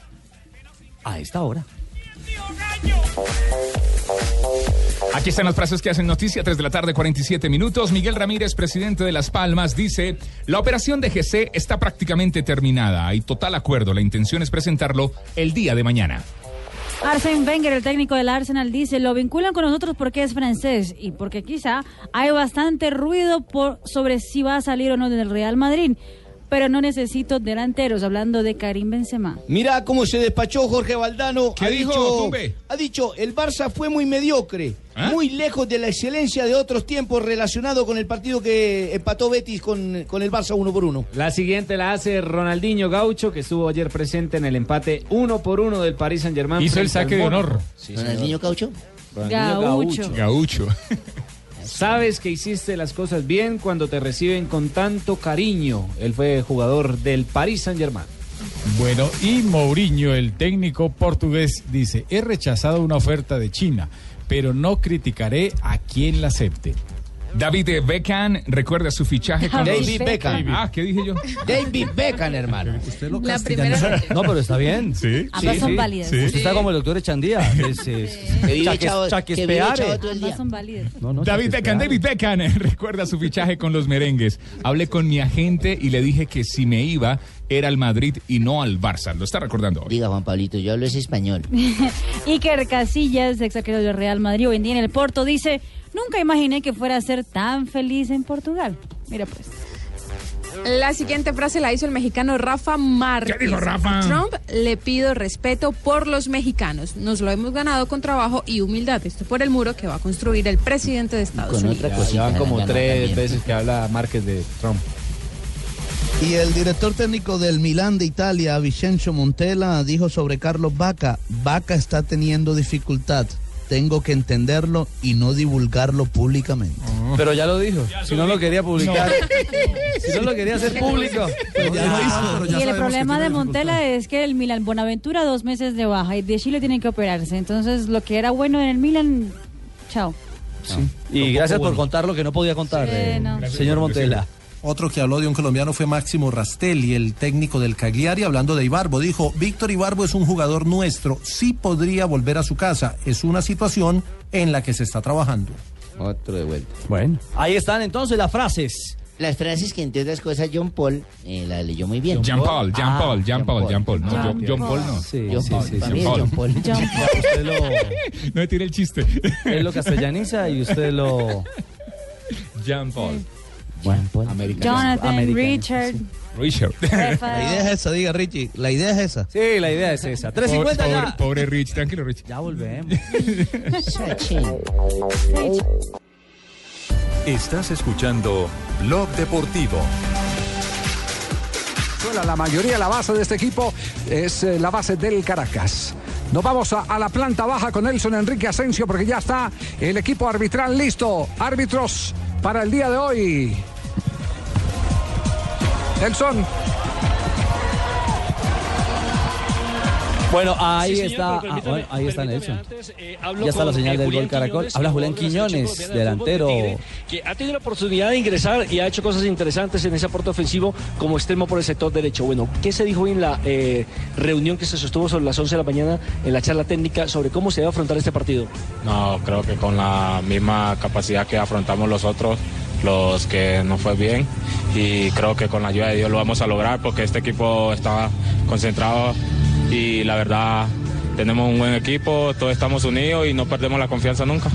a esta hora. Aquí están las frases que hacen noticia, 3 de la tarde, 47 minutos. Miguel Ramírez, presidente de Las Palmas, dice, la operación de GC está prácticamente terminada. Hay total acuerdo. La intención es presentarlo el día de mañana. Arsene Wenger, el técnico del Arsenal, dice, lo vinculan con nosotros porque es francés y porque quizá hay bastante ruido por, sobre si va a salir o no del Real Madrid. Pero no necesito delanteros, hablando de Karim Benzema. Mira cómo se despachó Jorge Valdano. ¿Qué ha dijo, dicho, Tumbe? ha dicho, el Barça fue muy mediocre, ¿Ah? muy lejos de la excelencia de otros tiempos relacionado con el partido que empató Betis con, con el Barça uno por uno. La siguiente la hace Ronaldinho Gaucho, que estuvo ayer presente en el empate uno por uno del Paris Saint Germain. Hizo el saque de honor. Ronaldinho Caucho. Gaucho. Gaucho. Sabes que hiciste las cosas bien cuando te reciben con tanto cariño. Él fue jugador del Paris Saint Germain. Bueno, y Mourinho, el técnico portugués, dice, he rechazado una oferta de China, pero no criticaré a quien la acepte. David Beckham recuerda su fichaje con los- David Beckham. Ah, ¿qué dije yo? David Beckham, hermano. La primera No, pero está bien. Sí. Ambas son válidas. Usted está como el doctor Echandía. Es, es, Que vive son válidas. No, no, David Beckham. David Beckham recuerda su fichaje con los merengues. Hablé con mi agente y le dije que si me iba era al Madrid y no al Barça. Lo está recordando hoy. Diga Juan Pablito, yo hablo es español. Iker Casillas, ex arquero del Real Madrid, hoy en día en el Porto, dice, nunca imaginé que fuera a ser tan feliz en Portugal. Mira pues. La siguiente frase la hizo el mexicano Rafa Márquez. ¿Qué dijo Rafa? Trump le pido respeto por los mexicanos. Nos lo hemos ganado con trabajo y humildad. Esto por el muro que va a construir el presidente de Estados Con Unidos. otra cosita. ya como tres también. veces que habla Márquez de Trump. Y el director técnico del Milán de Italia, Vicencio Montella, dijo sobre Carlos Vaca, Vaca está teniendo dificultad. Tengo que entenderlo y no divulgarlo públicamente. Pero ya lo dijo. Si no lo quería publicar. Si no lo quería hacer público. pues ya lo hizo. Y el problema de Montela es que el Milan Bonaventura dos meses de baja y de Chile tienen que operarse. Entonces lo que era bueno en el Milan, chao. Y gracias por contar lo que no podía contar, Sí, eh, no. señor Montela. Otro que habló de un colombiano fue Máximo Rastelli, el técnico del Cagliari, hablando de Ibarbo. Dijo, Víctor Ibarbo es un jugador nuestro, sí podría volver a su casa. Es una situación en la que se está trabajando. Otro de vuelta. Bueno. Ahí están entonces las frases. Las frases que entre otras cosas John Paul eh, la leyó muy bien. Jean Paul, Ah, Paul, Jean Paul, Jean Paul. No, John, John Paul no. Sí, John Paul, sí, sí. Paul. John Paul. John Usted lo, No me tire el chiste. él lo castellaniza y usted lo... Jean Paul. John Paul. Jonathan, Richard, Richard. La idea es esa, diga Richie, la idea es esa. Sí, la idea es esa. Pobre, 3.50 pobre, ya. pobre Rich, tranquilo Rich. Ya volvemos. Estás escuchando Blog Deportivo. La mayoría de la base de este equipo es eh, la base del Caracas. Nos vamos a, a la planta baja con Nelson Enrique Asensio porque ya está el equipo arbitral listo. Árbitros para el día de hoy. Nelson. Bueno, ahí Sí, señor, está, ah, ahí está Nelson. antes, eh, ya está la señal eh, del Julián gol Caracol. Quiñones, Habla Julián Quiñones, delantero. Tigre, que ha tenido la oportunidad de ingresar y ha hecho cosas interesantes en ese aporte ofensivo como extremo por el sector derecho. Bueno, ¿qué se dijo hoy en la eh, reunión que se sostuvo sobre las 11 de la mañana en la charla técnica sobre cómo se debe afrontar este partido? No, creo que con la misma capacidad que afrontamos los otros, los que no fue bien, y creo que con la ayuda de Dios lo vamos a lograr porque este equipo está concentrado y la verdad tenemos un buen equipo, todos estamos unidos y no perdemos la confianza nunca.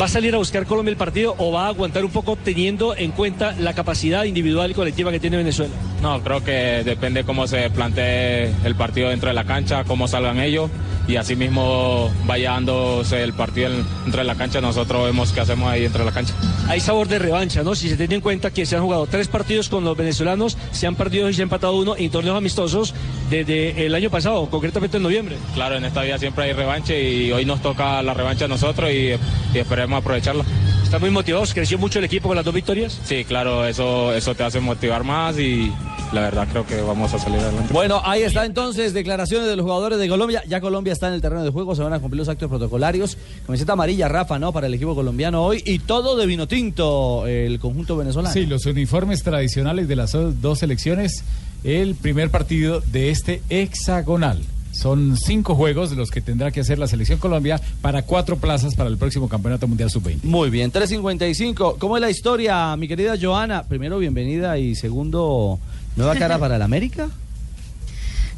¿Va a salir a buscar Colombia el partido o va a aguantar un poco teniendo en cuenta la capacidad individual y colectiva que tiene Venezuela? No, creo que depende cómo se plantee el partido dentro de la cancha, cómo salgan ellos y así mismo vaya dándose el partido en- dentro de la cancha, nosotros vemos qué hacemos ahí dentro de la cancha. Hay sabor de revancha, ¿no? Si se tiene en cuenta que se han jugado tres partidos con los venezolanos, se han perdido y se ha empatado uno en torneos amistosos desde el año pasado, concretamente en noviembre. Claro, en esta vida siempre hay revancha y hoy nos toca la revancha a nosotros y, y esperemos aprovecharla. ¿Están muy motivados? ¿Creció mucho el equipo con las dos victorias? Sí, claro, eso, eso te hace motivar más y la verdad creo que vamos a salir adelante. Bueno, ahí está entonces declaraciones de los jugadores de Colombia. Ya Colombia está en el terreno de juego, se van a cumplir los actos protocolarios. Camiseta amarilla, Rafa, ¿no? Para el equipo colombiano hoy. Y todo de vino tinto, el conjunto venezolano. Sí, los uniformes tradicionales de las dos selecciones, el primer partido de este hexagonal. Son cinco juegos los que tendrá que hacer la selección Colombia para cuatro plazas para el próximo Campeonato Mundial Sub-20. Muy bien, 3.55. ¿Cómo es la historia, mi querida Joana? Primero, bienvenida y segundo, nueva cara para el América.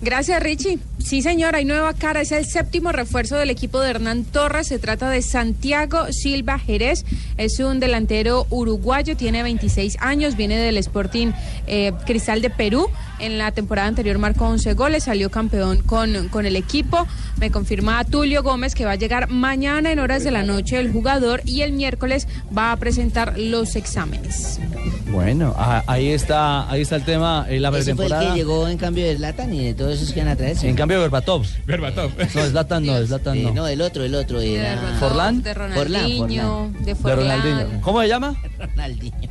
Gracias, Richie. Sí, señor, hay nueva cara. Es el séptimo refuerzo del equipo de Hernán Torres. Se trata de Santiago Silva Jerez. Es un delantero uruguayo, tiene 26 años, viene del Sporting eh, Cristal de Perú. En la temporada anterior marcó 11 goles, salió campeón con, con el equipo. Me confirma Tulio Gómez que va a llegar mañana en horas de la noche el jugador y el miércoles va a presentar los exámenes. Bueno, ah, ahí está, ahí está el tema, eh, la Ese fue el pretemporada. que llegó en cambio de Zlatan y de todos esos que van a traerse. En cambio, Berbatov. Berbatov. No, Zlatan no, Zlatan Eh, no. no, el otro, el otro era... ¿Forlán? De Forlán, Ronaldinho, Forlán. de De Forlán. Ronaldinho. ¿Cómo se llama? Ronaldinho.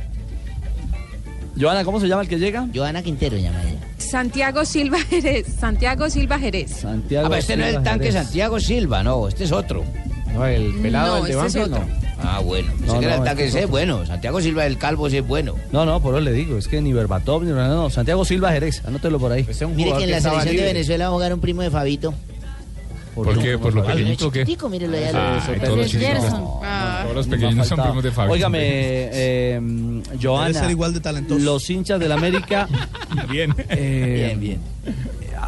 Joana, ¿cómo se llama el que llega? Joana Quintero llama ella. Santiago Silva Jerez. Santiago Silva Jerez. Santiago Ah, pero este no es el tanque Jerez. Santiago Silva, no, este es otro. No, el pelado, No, el de este es otro. Ah, bueno. No, que era no, el tanque, ese es es bueno. Santiago Silva, el calvo, ese es bueno. No, no, por eso le digo, es que ni Berbatov ni Ronaldo, no, Santiago Silva Jerez, anótelo por ahí. Mire que en la selección de Venezuela va a jugar un primo de Fabito. ¿Por qué? ¿Por lo pequeñito o qué? Chiquitico, mírelo allá. Ah, lo- y todos los. Todos los pequeños son primos de Fabio. Óigame, eh, Joana. Debe ser igual de talentoso. Los hinchas del América. bien. Bien, bien.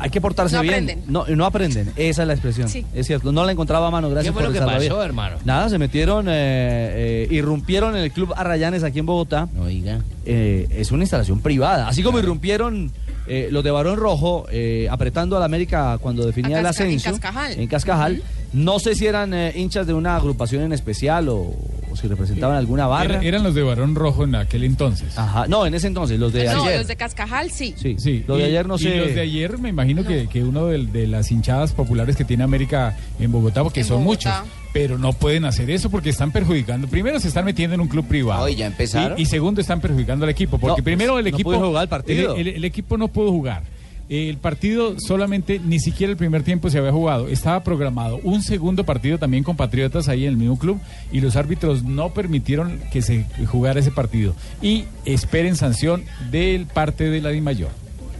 Hay que portarse No bien. aprenden. No, no aprenden. Esa es la expresión. Sí. Es cierto. No la encontraba a mano. Gracias ¿Qué fue por lo que hermano? Nada, se metieron, eh, eh, irrumpieron en el club Arrayanes aquí en Bogotá. Oiga. Eh, es una instalación privada. Así como irrumpieron eh, los de Barón Rojo eh, apretando al América cuando definía A el Casca- en ascenso. Cascajal. En Cascajal. No sé si eran eh, hinchas de una agrupación en especial o, o si representaban alguna barra. Era- eran los de Barón Rojo en aquel entonces. Ajá. No, en ese entonces, los de No, ayer. los de Cascajal sí. Sí, Sí, Los de y- ayer no y sé. los de ayer me imagino que, que uno de, de las hinchadas populares que tiene América en Bogotá, porque En son Bogotá. muchos, pero no pueden hacer eso porque están perjudicando. Primero se están metiendo en un club privado. Hoy ya empezaron. Y, y segundo están perjudicando al equipo, porque No, primero el no equipo jugar el partido. El, el- el equipo no pudo jugar. El partido solamente, ni siquiera el primer tiempo se había jugado. Estaba programado un segundo partido también con Patriotas ahí en el mismo club y los árbitros no permitieron que se jugara ese partido. Y esperen sanción del parte de la DIMAYOR.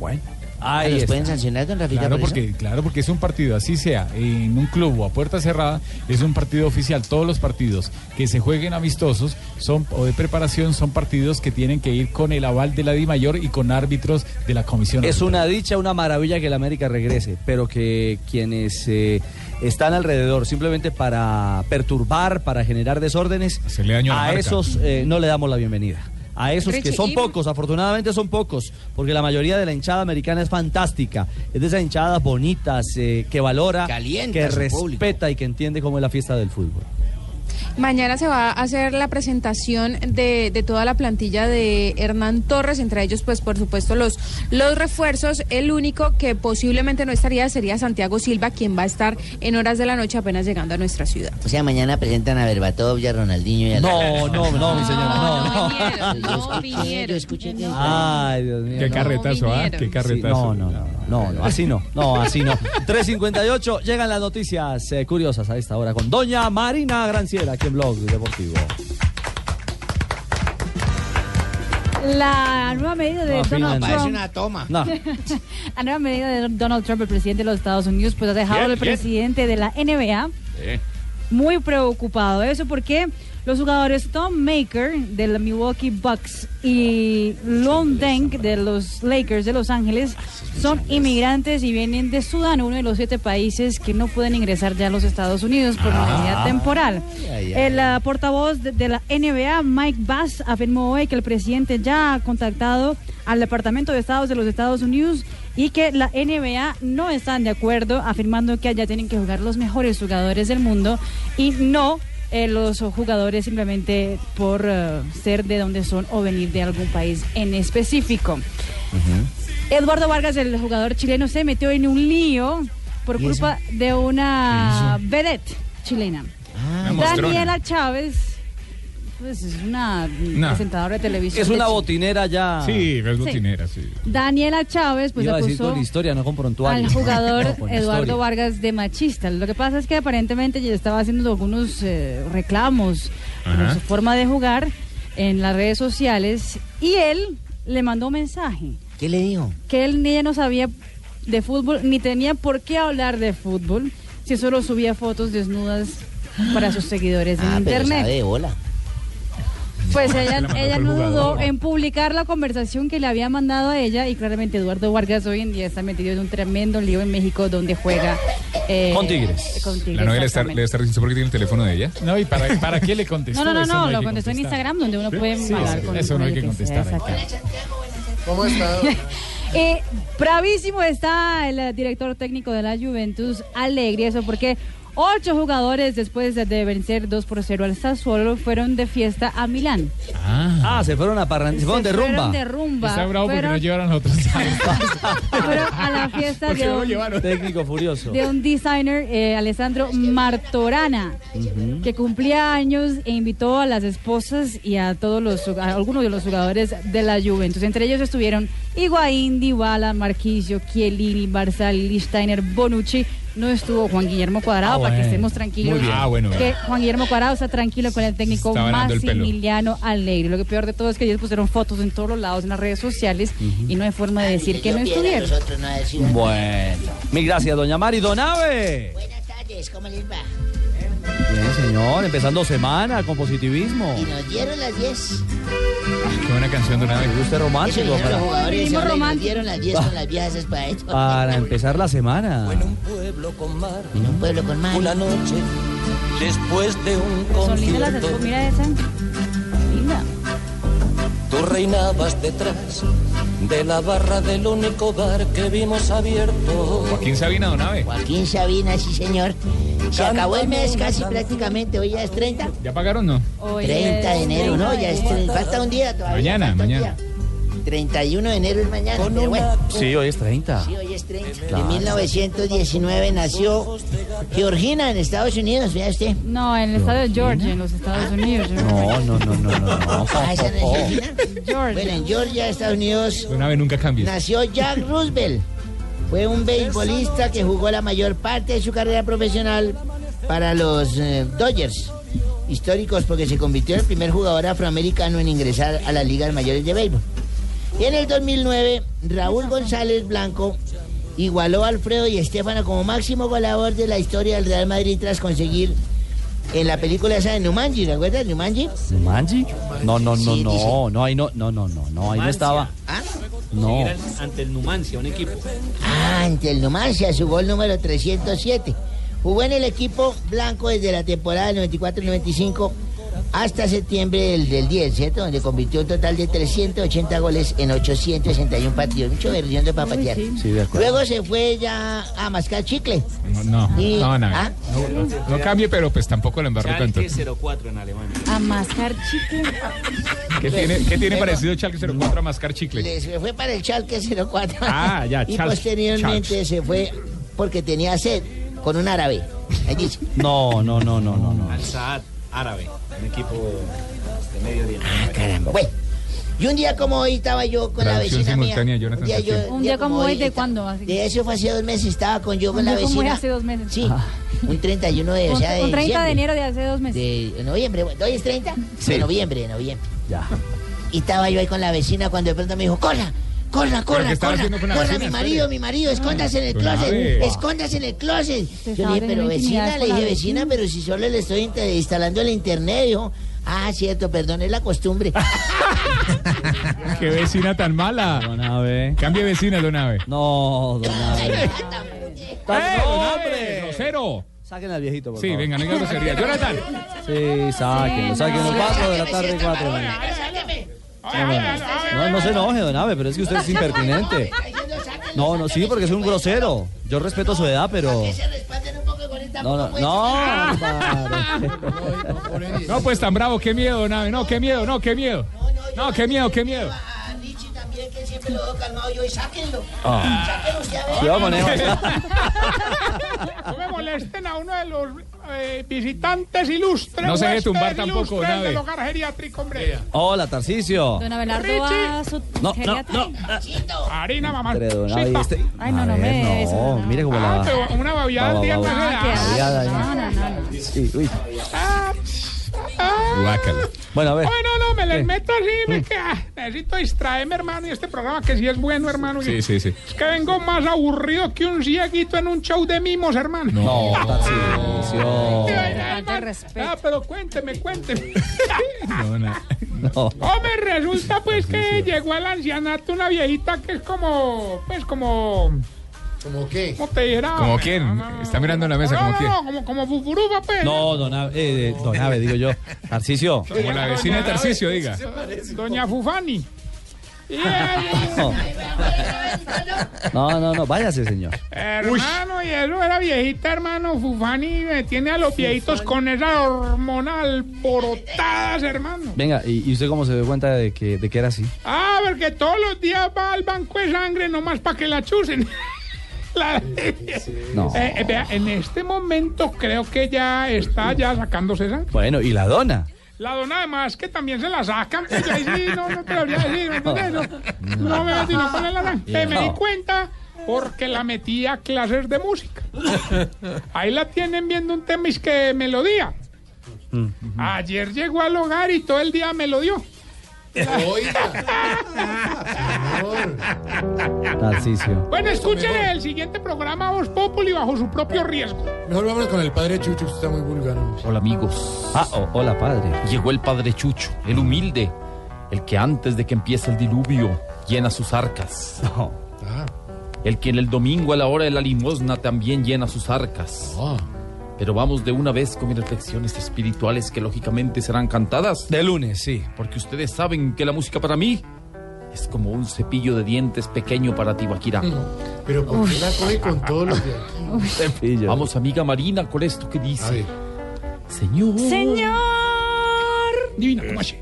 Bueno, ahí ¿Los está. pueden sancionar, don Rafita, Claro por eso? porque, claro, porque es un partido, así sea, en un club o a puerta cerrada, es un partido oficial. Todos los partidos que se jueguen amistosos son o de preparación son partidos que tienen que ir con el aval de la DIMAYOR y con árbitros de la comisión. Es arbitral. una dicha, una maravilla que el América regrese, pero que quienes eh, están alrededor simplemente para perturbar, para generar desórdenes, daño a esos eh, no le damos la bienvenida. A esos que son y- pocos, afortunadamente son pocos, porque la mayoría de la hinchada americana es fantástica. Es de esas hinchadas bonitas, eh, que valora, Calienta que público. respeta y que entiende cómo es la fiesta del fútbol. Mañana se va a hacer la presentación de, de toda la plantilla de Hernán Torres, entre ellos, pues por supuesto, los, los refuerzos. El único que posiblemente no estaría sería Santiago Silva, quien va a estar en horas de la noche apenas llegando a nuestra ciudad. O sea, mañana presentan a Berbatov y a Ronaldinho y a No, no, no, mi señora, no, no. vinieron, no vinieron. yo escuché que... Ay, Dios mío. Qué no. carretazo, ¿ah? vinieron. Qué carretazo. no, no, no, no, no, así no, no, así no. 3.58, llegan las noticias eh, curiosas a esta hora con Doña Marina Granciera, aquí en Blog Deportivo. La nueva medida de No, Donald Finlandia. Parece Trump. una toma. No, La nueva medida de Donald Trump, el presidente de los Estados Unidos, pues ha dejado Bien, al bien. presidente de la NBA muy preocupado. ¿Eso por qué? Los jugadores Tom Maker de la Milwaukee Bucks y Lon Deng de los Lakers de Los Ángeles son inmigrantes y vienen de Sudán, uno de los siete países que no pueden ingresar ya a los Estados Unidos por Ah. medida temporal. ay, ay. El ah, portavoz de, de la NBA, Mike Bass, afirmó hoy que el presidente ya ha contactado al Departamento de Estados de los Estados Unidos y que la NBA no están de acuerdo, afirmando que allá tienen que jugar los mejores jugadores del mundo y no eh, los jugadores simplemente por eh, ser de donde son o venir de algún país en específico. Eduardo Vargas, el jugador chileno, se metió en un lío por ¿Y eso? culpa de una vedette chilena. Ah. Daniela Chávez, pues es una No. presentadora de televisión. Es una botinera ya. Sí, es botinera, sí. Daniela Chávez, pues Iba a decir acusó con historia, no con prontuario. al jugador No, con Eduardo historia. Vargas de machista. Lo que pasa es que aparentemente ella estaba haciendo algunos eh, reclamos por su forma de jugar en las redes sociales y él le mandó un mensaje. ¿Qué le dijo? Que él ni ella no sabía de fútbol ni tenía por qué hablar de fútbol si solo subía fotos desnudas para sus seguidores en Ah, pero internet. sabe de bola. Pues ella, ella el no dudó en publicar la conversación que le había mandado a ella y claramente Eduardo Vargas hoy en día está metido en un tremendo lío en México donde juega eh, Con Tigres. con Tigres, La novia le está, le está diciendo por qué tiene el teléfono de ella. No, ¿y para, para qué le contestó? No, no, no, lo contestó en. Instagram donde uno puede Sí, hablar sí, con eso no hay que contestar. ¿Cómo está? Eh, bravísimo está el director técnico de la Juventus, Alegre, eso porque ocho jugadores después de, de vencer 2 por 0 al Sassuolo fueron de fiesta a Milán. Ah, se fueron a parran- se fueron de rumba. fueron de rumba. Está bravo porque Fueron- no llevaron a otros. fueron a la fiesta ¿Por qué de un? Técnico furioso. de un designer, eh, Alessandro Martorana, que cumplía años e invitó a las esposas y a todos los a algunos de los jugadores de la Juventus. Entre ellos estuvieron Higuaín, Dybala, Marquisio, Chiellini, Barzal, Steiner, Bonucci. No estuvo Juan Guillermo Cuadrado Ah, para que estemos tranquilos. Muy bien. Ah, bueno, que bueno. Juan Guillermo Cuadrado está tranquilo con el técnico. Maximiliano Alegre. Lo que peor de todo es que ellos pusieron fotos en todos los lados en las redes sociales y no hay forma de decir que no estuvieron. Nosotros no Bueno. Mil gracias, doña Mari. Donave. Buenas tardes, ¿cómo les va? Bien, señor. Empezando semana con positivismo. Y nos dieron las 10. Qué buena canción de una vez. Usted romántico los para, hombre, y nos dieron las 10 con las viejas para para empezar la semana. pueblo con mar, En un pueblo con mar. una noche después de un Son lindas las concierto. Mira esa. Tú reinabas detrás de la barra del único bar que vimos abierto. Joaquín Sabina Donave. Joaquín Sabina, sí señor. Se acabó el mes casi prácticamente, hoy ya es 30. ¿Ya pagaron no? Hoy 30 de enero, ¿no? 30 Ya es falta un día todavía. Mañana, mañana. Día. 31 de enero es mañana, pero bueno. Sí, hoy es 30. Sí, hoy es 30. Claro. En 1919 nació Georgina en Estados Unidos, vea usted. No, en el estado de Georgia, en los Estados Unidos. No, no, no, no, no. no. Ah, esa no es Georgina. Georgia. Bueno, en Georgia, Estados Unidos, Donave nunca cambia. nació Jack Roosevelt. Fue un beisbolista que jugó la mayor parte de su carrera profesional para los eh, Dodgers. Históricos porque se convirtió en el primer jugador afroamericano en ingresar a las ligas mayores de béisbol. Y en el 2009, Raúl González Blanco igualó a Alfredo y Estefano como máximo goleador de la historia del Real Madrid tras conseguir en la película esa de Numanji, ¿te acuerdas? Numanji. ¿Manji? No, no, no, Sí, no, no, ahí no, no, no, no, no, ahí no estaba. ¿Ah? No. Ante el Numancia, un equipo. Ah, ante el Numancia, su gol número 307. Jugó en el equipo blanco desde la temporada del 94-95 hasta septiembre del, del 10, ¿cierto? Donde convirtió un total de 380 goles en 861 partidos. Mucho versión de papatear. Sí, de acuerdo. Luego se fue ya a mascar chicle. No, no, Y- no, no, ¿Ah? no, no, no cambie, pero pues tampoco lo embarró tanto. Schalke 04 en Alemania. A mascar chicle. ¿Qué tiene, qué tiene Pero- parecido Chalke 04 a mascar chicle? Le- se fue para el Chalque 04. Ah, ya, Y Chal- posteriormente Chalke. se fue porque tenía sed con un árabe. Ahí dice. No, no, no, no, no, no. Al árabe, un equipo de Medio Oriente. Caramba. Bueno, y un día como hoy estaba yo con la vecina mía. Jonathan un día, yo. Un día como hoy, ¿de cuándo? Así. De eso fue hace dos meses, estaba con yo con la día como hoy vecina. hace dos meses. Sí, un 31 de, o sea, de un 30 de enero de hace dos meses. De noviembre, bueno, ¿hoy es 30? Sí. De noviembre, de noviembre. Ya. Y estaba yo ahí con la vecina cuando de pronto me dijo, corra, corra, ¿Pero corra, corra, corra, vecina? mi marido, mi marido, escóndase en el closet, escóndase en el closet. Yo le dije, pero vecina, le dije, vecina, pero si solo le estoy instalando el internet, dijo, Ah, cierto, perdón, es la costumbre. Qué vecina tan mala. Don Ave. Cambie vecina, don Ave. No, don Ave. ¡Eh, don Ave! ¡Grosero! Saquen al viejito, por Sí, favor. venga, no hay grosería. Jonathan. Sí, sáquenlo, sáquenlo. Cuatro de la tarde, cuatro. No, no se enoje, don Ave, pero es que usted es impertinente. No, no, sí, porque es un grosero. Yo respeto su edad, pero... No, no, no, No, pues tan bravo, qué miedo, don Ave. No, qué miedo, no, qué miedo. No, qué miedo, qué miedo. Siempre lo veo calmado yo y sáquenlo. Ah. Sáquenlo usted a ver. Eva. No me molesten a uno de los eh, visitantes ilustres. No se deje tumbar tampoco, Nave. del hogar geriátrico, hombre. Hola, Tarcicio. Don Abelardo va a su No, no, geriatra. Harina, mamá. Este... Ay, no, no ver, me No, no. mire cómo Ah, la... pero una babiada al día no. No, no, no. no. Sí, uy. Ah, ah. Bueno, a ver. Bueno, no, me les meto así, me queda. Necesito distraerme, hermano, y este programa que sí es bueno, hermano. Sí, sí, sí. Es que vengo más aburrido que un cieguito en un show de mimos, hermano. No, Tarcicio. Ah, pero cuénteme, cuénteme. No, no. No. Hombre, resulta pues que llegó al ancianato una viejita que es como, pues como... ¿Cómo qué? ¿Cómo te dijera? ¿Como quién? Está mirando en la mesa, No, ¿como no, quién? no, como, como fufurufa, pues. No, don Ave, eh, eh, don Ave, digo yo. Tarcicio. Como la vecina de Tarcicio, diga. Doña Fufani. No. No, no, no, váyase, señor. Hermano, y eso era viejita, hermano. Fufani me tiene a los viejitos con esa hormona alborotadas, hermano. Venga, ¿y, y usted cómo se dio cuenta de que, de que era así? Ah, porque todos los días va al banco de sangre nomás para que la chusen. La- No. Eh, eh, vea, en este momento creo que ya está ya sacándose sangre. Bueno, ¿y la dona? La dona además que también se la sacan, ahí sí, no, no te lo voy a decir, ¿me entiendes? No, no me no poner la. Eh, me di No. cuenta porque la metí a clases de música. Ahí la tienen viendo un tema y es que melodía. Ayer llegó al hogar y todo el día me lo dio. Tarcicio. Bueno, escuchen el siguiente programa Voz Populi bajo su propio riesgo. Mejor vámonos con el padre Chucho, usted está muy vulgar. Hola amigos. Ah, oh, hola padre. Llegó el padre Chucho, el humilde, el que antes de que empiece el diluvio llena sus arcas. El que en el domingo a la hora de la limosna también llena sus arcas. Pero vamos de una vez con mis reflexiones espirituales que lógicamente serán cantadas. De lunes, sí. Porque ustedes saben que la música para mí es como un cepillo de dientes pequeño para Tibaquirá. Pero ¿por qué la coge con todos los de aquí? Cepillo. Vamos, amiga Marina, con esto que dice. Señor. Señor. Divina, ¿cómo así?